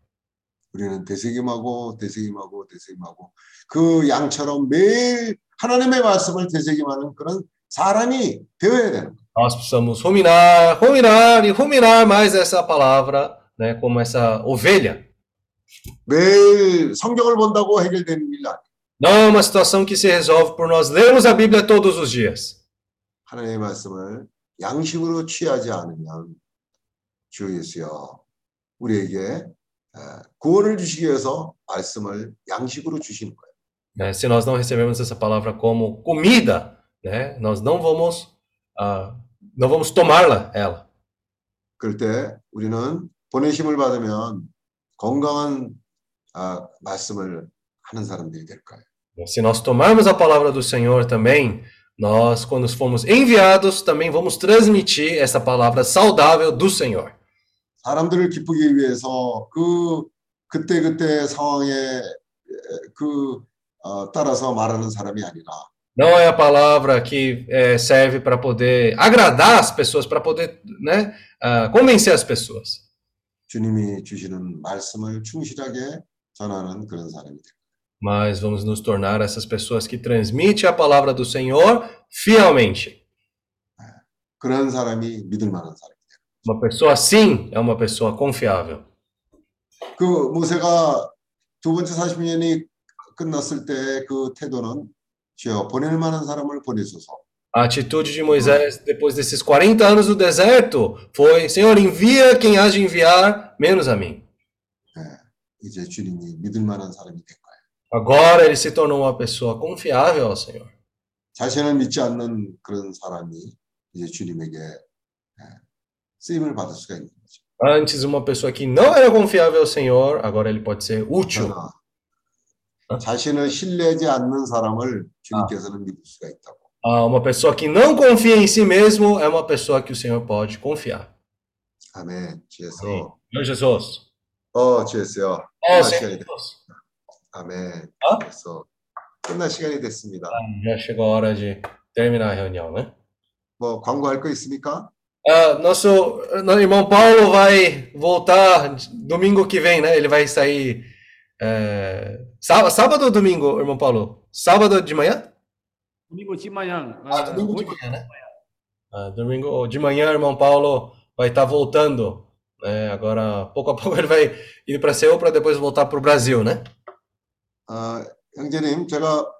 우리는 되새김하고 되새김하고 되새김하고 그 양처럼 매일 하나님의 말씀을 되새김하는 그런 사람이 되어야 되는 거예요. Nós precisamos ruminar, ruminar e ruminar mais essa palavra, né, como essa ovelha. 매일 성경을 본다고 해결되는 일 아니에요. Não é uma situação que se resolve por nós lermos a Bíblia todos os dias. 하나님의 말씀을 양식으로 취하지 않으면 주 예수여 우리에게 에, 구원을 주시기 위해서 말씀을 양식으로 주시는 거예요. né? Se nós não recebemos essa palavra como comida, né? Nós não vamos, ah, não vamos tomá-la, ela. 그럴 때 우리는 보내심을 받으면 건강한 아, 말씀을 하는 사람들이 될 거예요. Se nós tomarmos a palavra do Senhor também, nós, quando formos enviados, também vamos transmitir essa palavra saudável do Senhor. 사람들을 기쁘기 위해서 그 그때 그때 상황에 에, 그 어, 따라서 말하는 사람이 아니라 Não é a palavra que eh, serve para poder agradar as pessoas, para poder, né, ah, convencer as pessoas. 주님이 주시는 말씀을 충실하게 전하는 그런 사람이 돼요. Mas vamos nos tornar essas pessoas que transmitem a palavra do Senhor fielmente. 그런 사람이 믿을 만한 사람. Uma pessoa assim é uma pessoa confiável. 그 모세가 두 번째 40년이 끝났을 때 그 태도는 주여 보낼 만한 사람을 보내소서. A atitude de Moisés depois desses 40 anos do deserto foi: Senhor, envia quem há de enviar, menos a mim. 이제 주님이 믿을 만한 사람이 된 거예요. Agora ele se tornou uma pessoa confiável ao Senhor. 자신을 믿지 않는 그런 사람이 이제 주님에게 예, 쓰임을 받을 수가 있는 거죠. Antes, uma pessoa que não era confiável ao Senhor, agora ele pode ser útil. 그러나 자신을 신뢰하지 않는 사람을 주님께서는 믿을 수가 있다고. Ah, uma pessoa que não confia em si mesmo é uma pessoa que o Senhor pode confiar. 아멘. 주에서 Amém. Senhor Jesus. 어 주에서요. Oh, 끝날 Senhor 시 간이 됐. Jesus. 아멘. 어? 그래서 끝날 시간이 됐습니다. Já chegou a hora de terminar a reunião, né? 뭐 광고할 거 있습니까? Ah, nosso, nosso irmão Paulo vai voltar domingo que vem, né? Ele vai sair é, sábado, sábado ou domingo, irmão Paulo? Sábado de manhã? 도민고 지마양. Ah, domingo de manhã, né? Ah, domingo de manhã, irmão Paulo vai estar voltando. né? agora, pouco a pouco, ele vai ir para Seul para depois voltar para o Brasil, né? 아, 형제님, 제가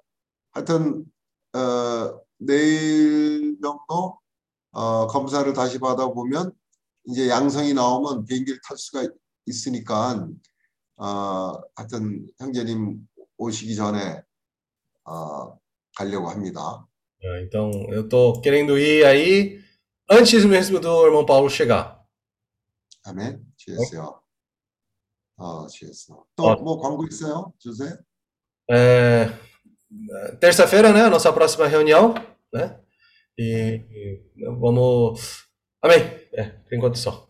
하여튼 어, 내일 정도 어, 검사를 다시 받아보면 이제 양성이 나오면 비행기를 탈 수가 있으니까 어, 하여튼 형제님 오시기 전에 어, 가려고 합니다. Então, eu tô querendo ir aí antes mesmo do irmão Paulo chegar. 아멘. 주였어요. 어, 주였어. 또뭐 광고 있어요? 주세요. É, terça-feira, né? A nossa próxima reunião, né? E, e vamos. Amém. É, por enquanto só.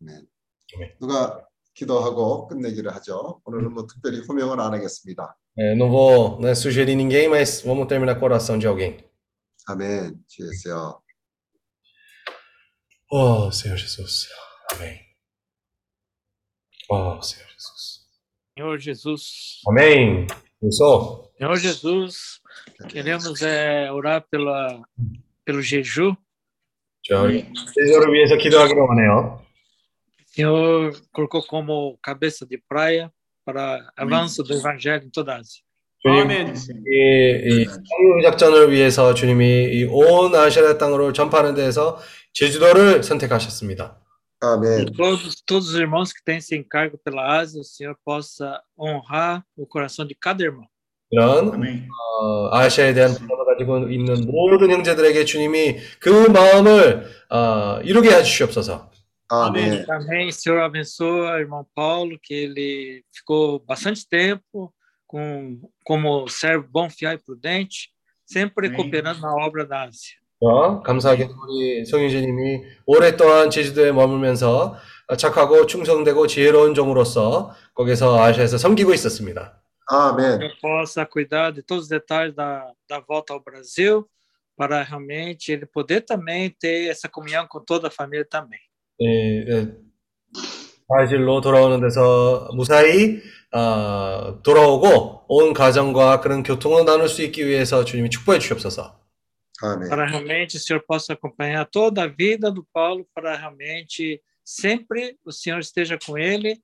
아멘. 아멘. 누가 기도하고 끝내기를 하죠. 오늘은 뭐 특별히 호명을 안 하겠습니다. É, não vou, né, sugerir ninguém, mas vamos terminar com a oração de alguém. 아멘. 주였어요. Oh, Senhor Jesus. Amém. Oh, Senhor Jesus. Senhor Jesus, Amém. Isso. Senhor Jesus, queremos é, orar pela, pelo jejum. O Senhor colocou como cabeça de praia para avanço do evangelho em toda a Ásia. 아멘. 이, 이 한국 작전을 위해서 주님이 이 온 아시아 땅으로 전파하는 데에서 제주도를 선택하셨습니다. 아멘. E todos, todos os irmãos que têm esse encargo pela Ásia, o Senhor possa honrar o coração de cada irmão. 이런 어, 아시아에 대한 부담을 가지고 있는 모든 형제들에게 주님이 그 마음을 어, 이루게 해주시옵소서. 아멘. Também, Senhor, abençoa o irmão Paulo, que ele ficou bastante tempo com, como servo bom, fiel e prudente, sempre cooperando na obra da Ásia. 어, 감사하게 우리 성윤재님이 오랫동안 제주도에 머물면서 착하고 충성되고 지혜로운 종으로서 거기서 아시아에서 섬기고 있었습니다. 아멘. Eu possa cuidar de todos os detalhes da, da volta ao Brasil, para realmente ele poder também ter essa comunhão com toda a família também. 예, 예, 브라질로 돌아오는 데서 무사히 어, 돌아오고 온 가정과 그런 교통을 나눌 수 있기 위해서 주님이 축복해 주시옵소서. 아멘. Para realmente o Senhor possa acompanhar toda a vida do Paulo, para realmente sempre o Senhor esteja com ele,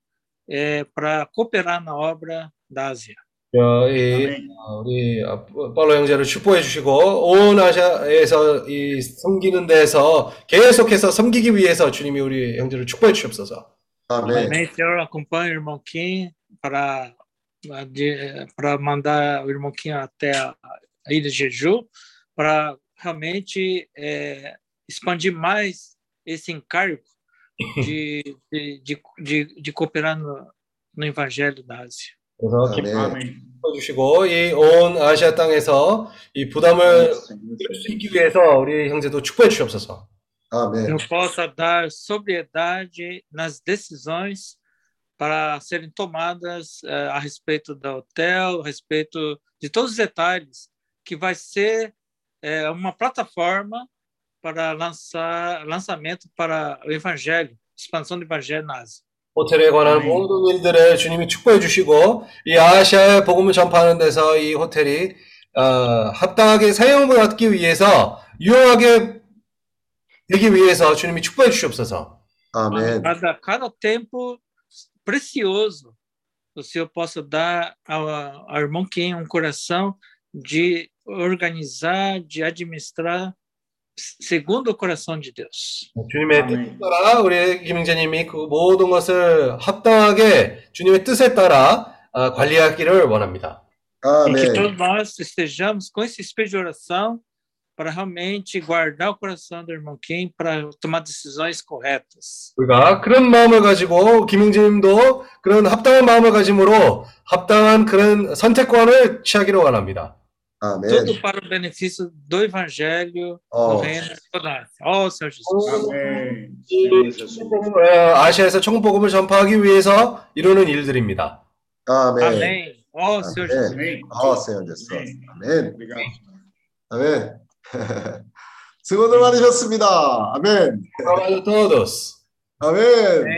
é, para cooperar na obra da Ásia. 어, 이, 어, 우리 어, 빨로 형제를 축복해 주시고 온 아시아에서 이 섬기는 데서 계속해서 섬기기 위해서 주님이 우리 형제를 축복해 주시옵소서. 아멘. Também Senhor acompanha o irmão Kim para, de- para mandar o irmão Kim até a a ilha de Jeju, para realmente é, expandir mais esse encargo de, de, de, de, de cooperar no, no Evangelho da Ásia. 그래서 아멘. 기뻐해 주시고 이 온 아시아 땅에서 이 부담을 줄수 있기 위해서 우리 형제도 축복해 주시옵소서. 아멘. Eu possa dar sobriedade nas decisões para serem tomadas eh, a respeito do hotel, a respeito de todos os detalhes, que vai ser eh, uma plataforma para lançar lançamento para o Evangelho, expansão do Evangelho na Ásia. 호텔에 관한 모든 일들을 주님이 축복해 주시고 이 아시아에 복음을 전파하는 데서 이 호텔이 어, 합당하게 사용을 받기 위해서 유용하게 되기 위해서 주님이 축복해 주시옵소서. 아멘. Cada, cada tempo precioso o Senhor possa dar ao, ao irmão Kim um coração de organizar, de administrar segundo o coração de Deus. 주님의 아멘. 뜻에 따라 우리 김영재님이 그 모든 것을 합당하게 주님의 뜻에 따라 어, 관리하기를 원합니다. E que 아멘. todos nós estejamos com esse espírito de oração para realmente guardar o coração do irmão Kim para tomar decisões corretas. 우리가 그런 마음을 가지고 김영재님도 그런 합당한 마음을 가짐으로 합당한 그런 선택권을 취하기를 원합니다. 아멘. Tudo para o benefício do evangelho, do 어, reino de toda Ó Senhor Jesus. Amém. 어, 아시아에서 천국복음을 전파하기 위해서 이루는 일들입니다. 아멘. Amém. Ó Senhor Jesus. Amém. 아, Senhor Jesus. 아멘. Obrigado. 아멘. 수고들 많으셨습니다. 아멘. Obrigado a todos. 아멘. Amém.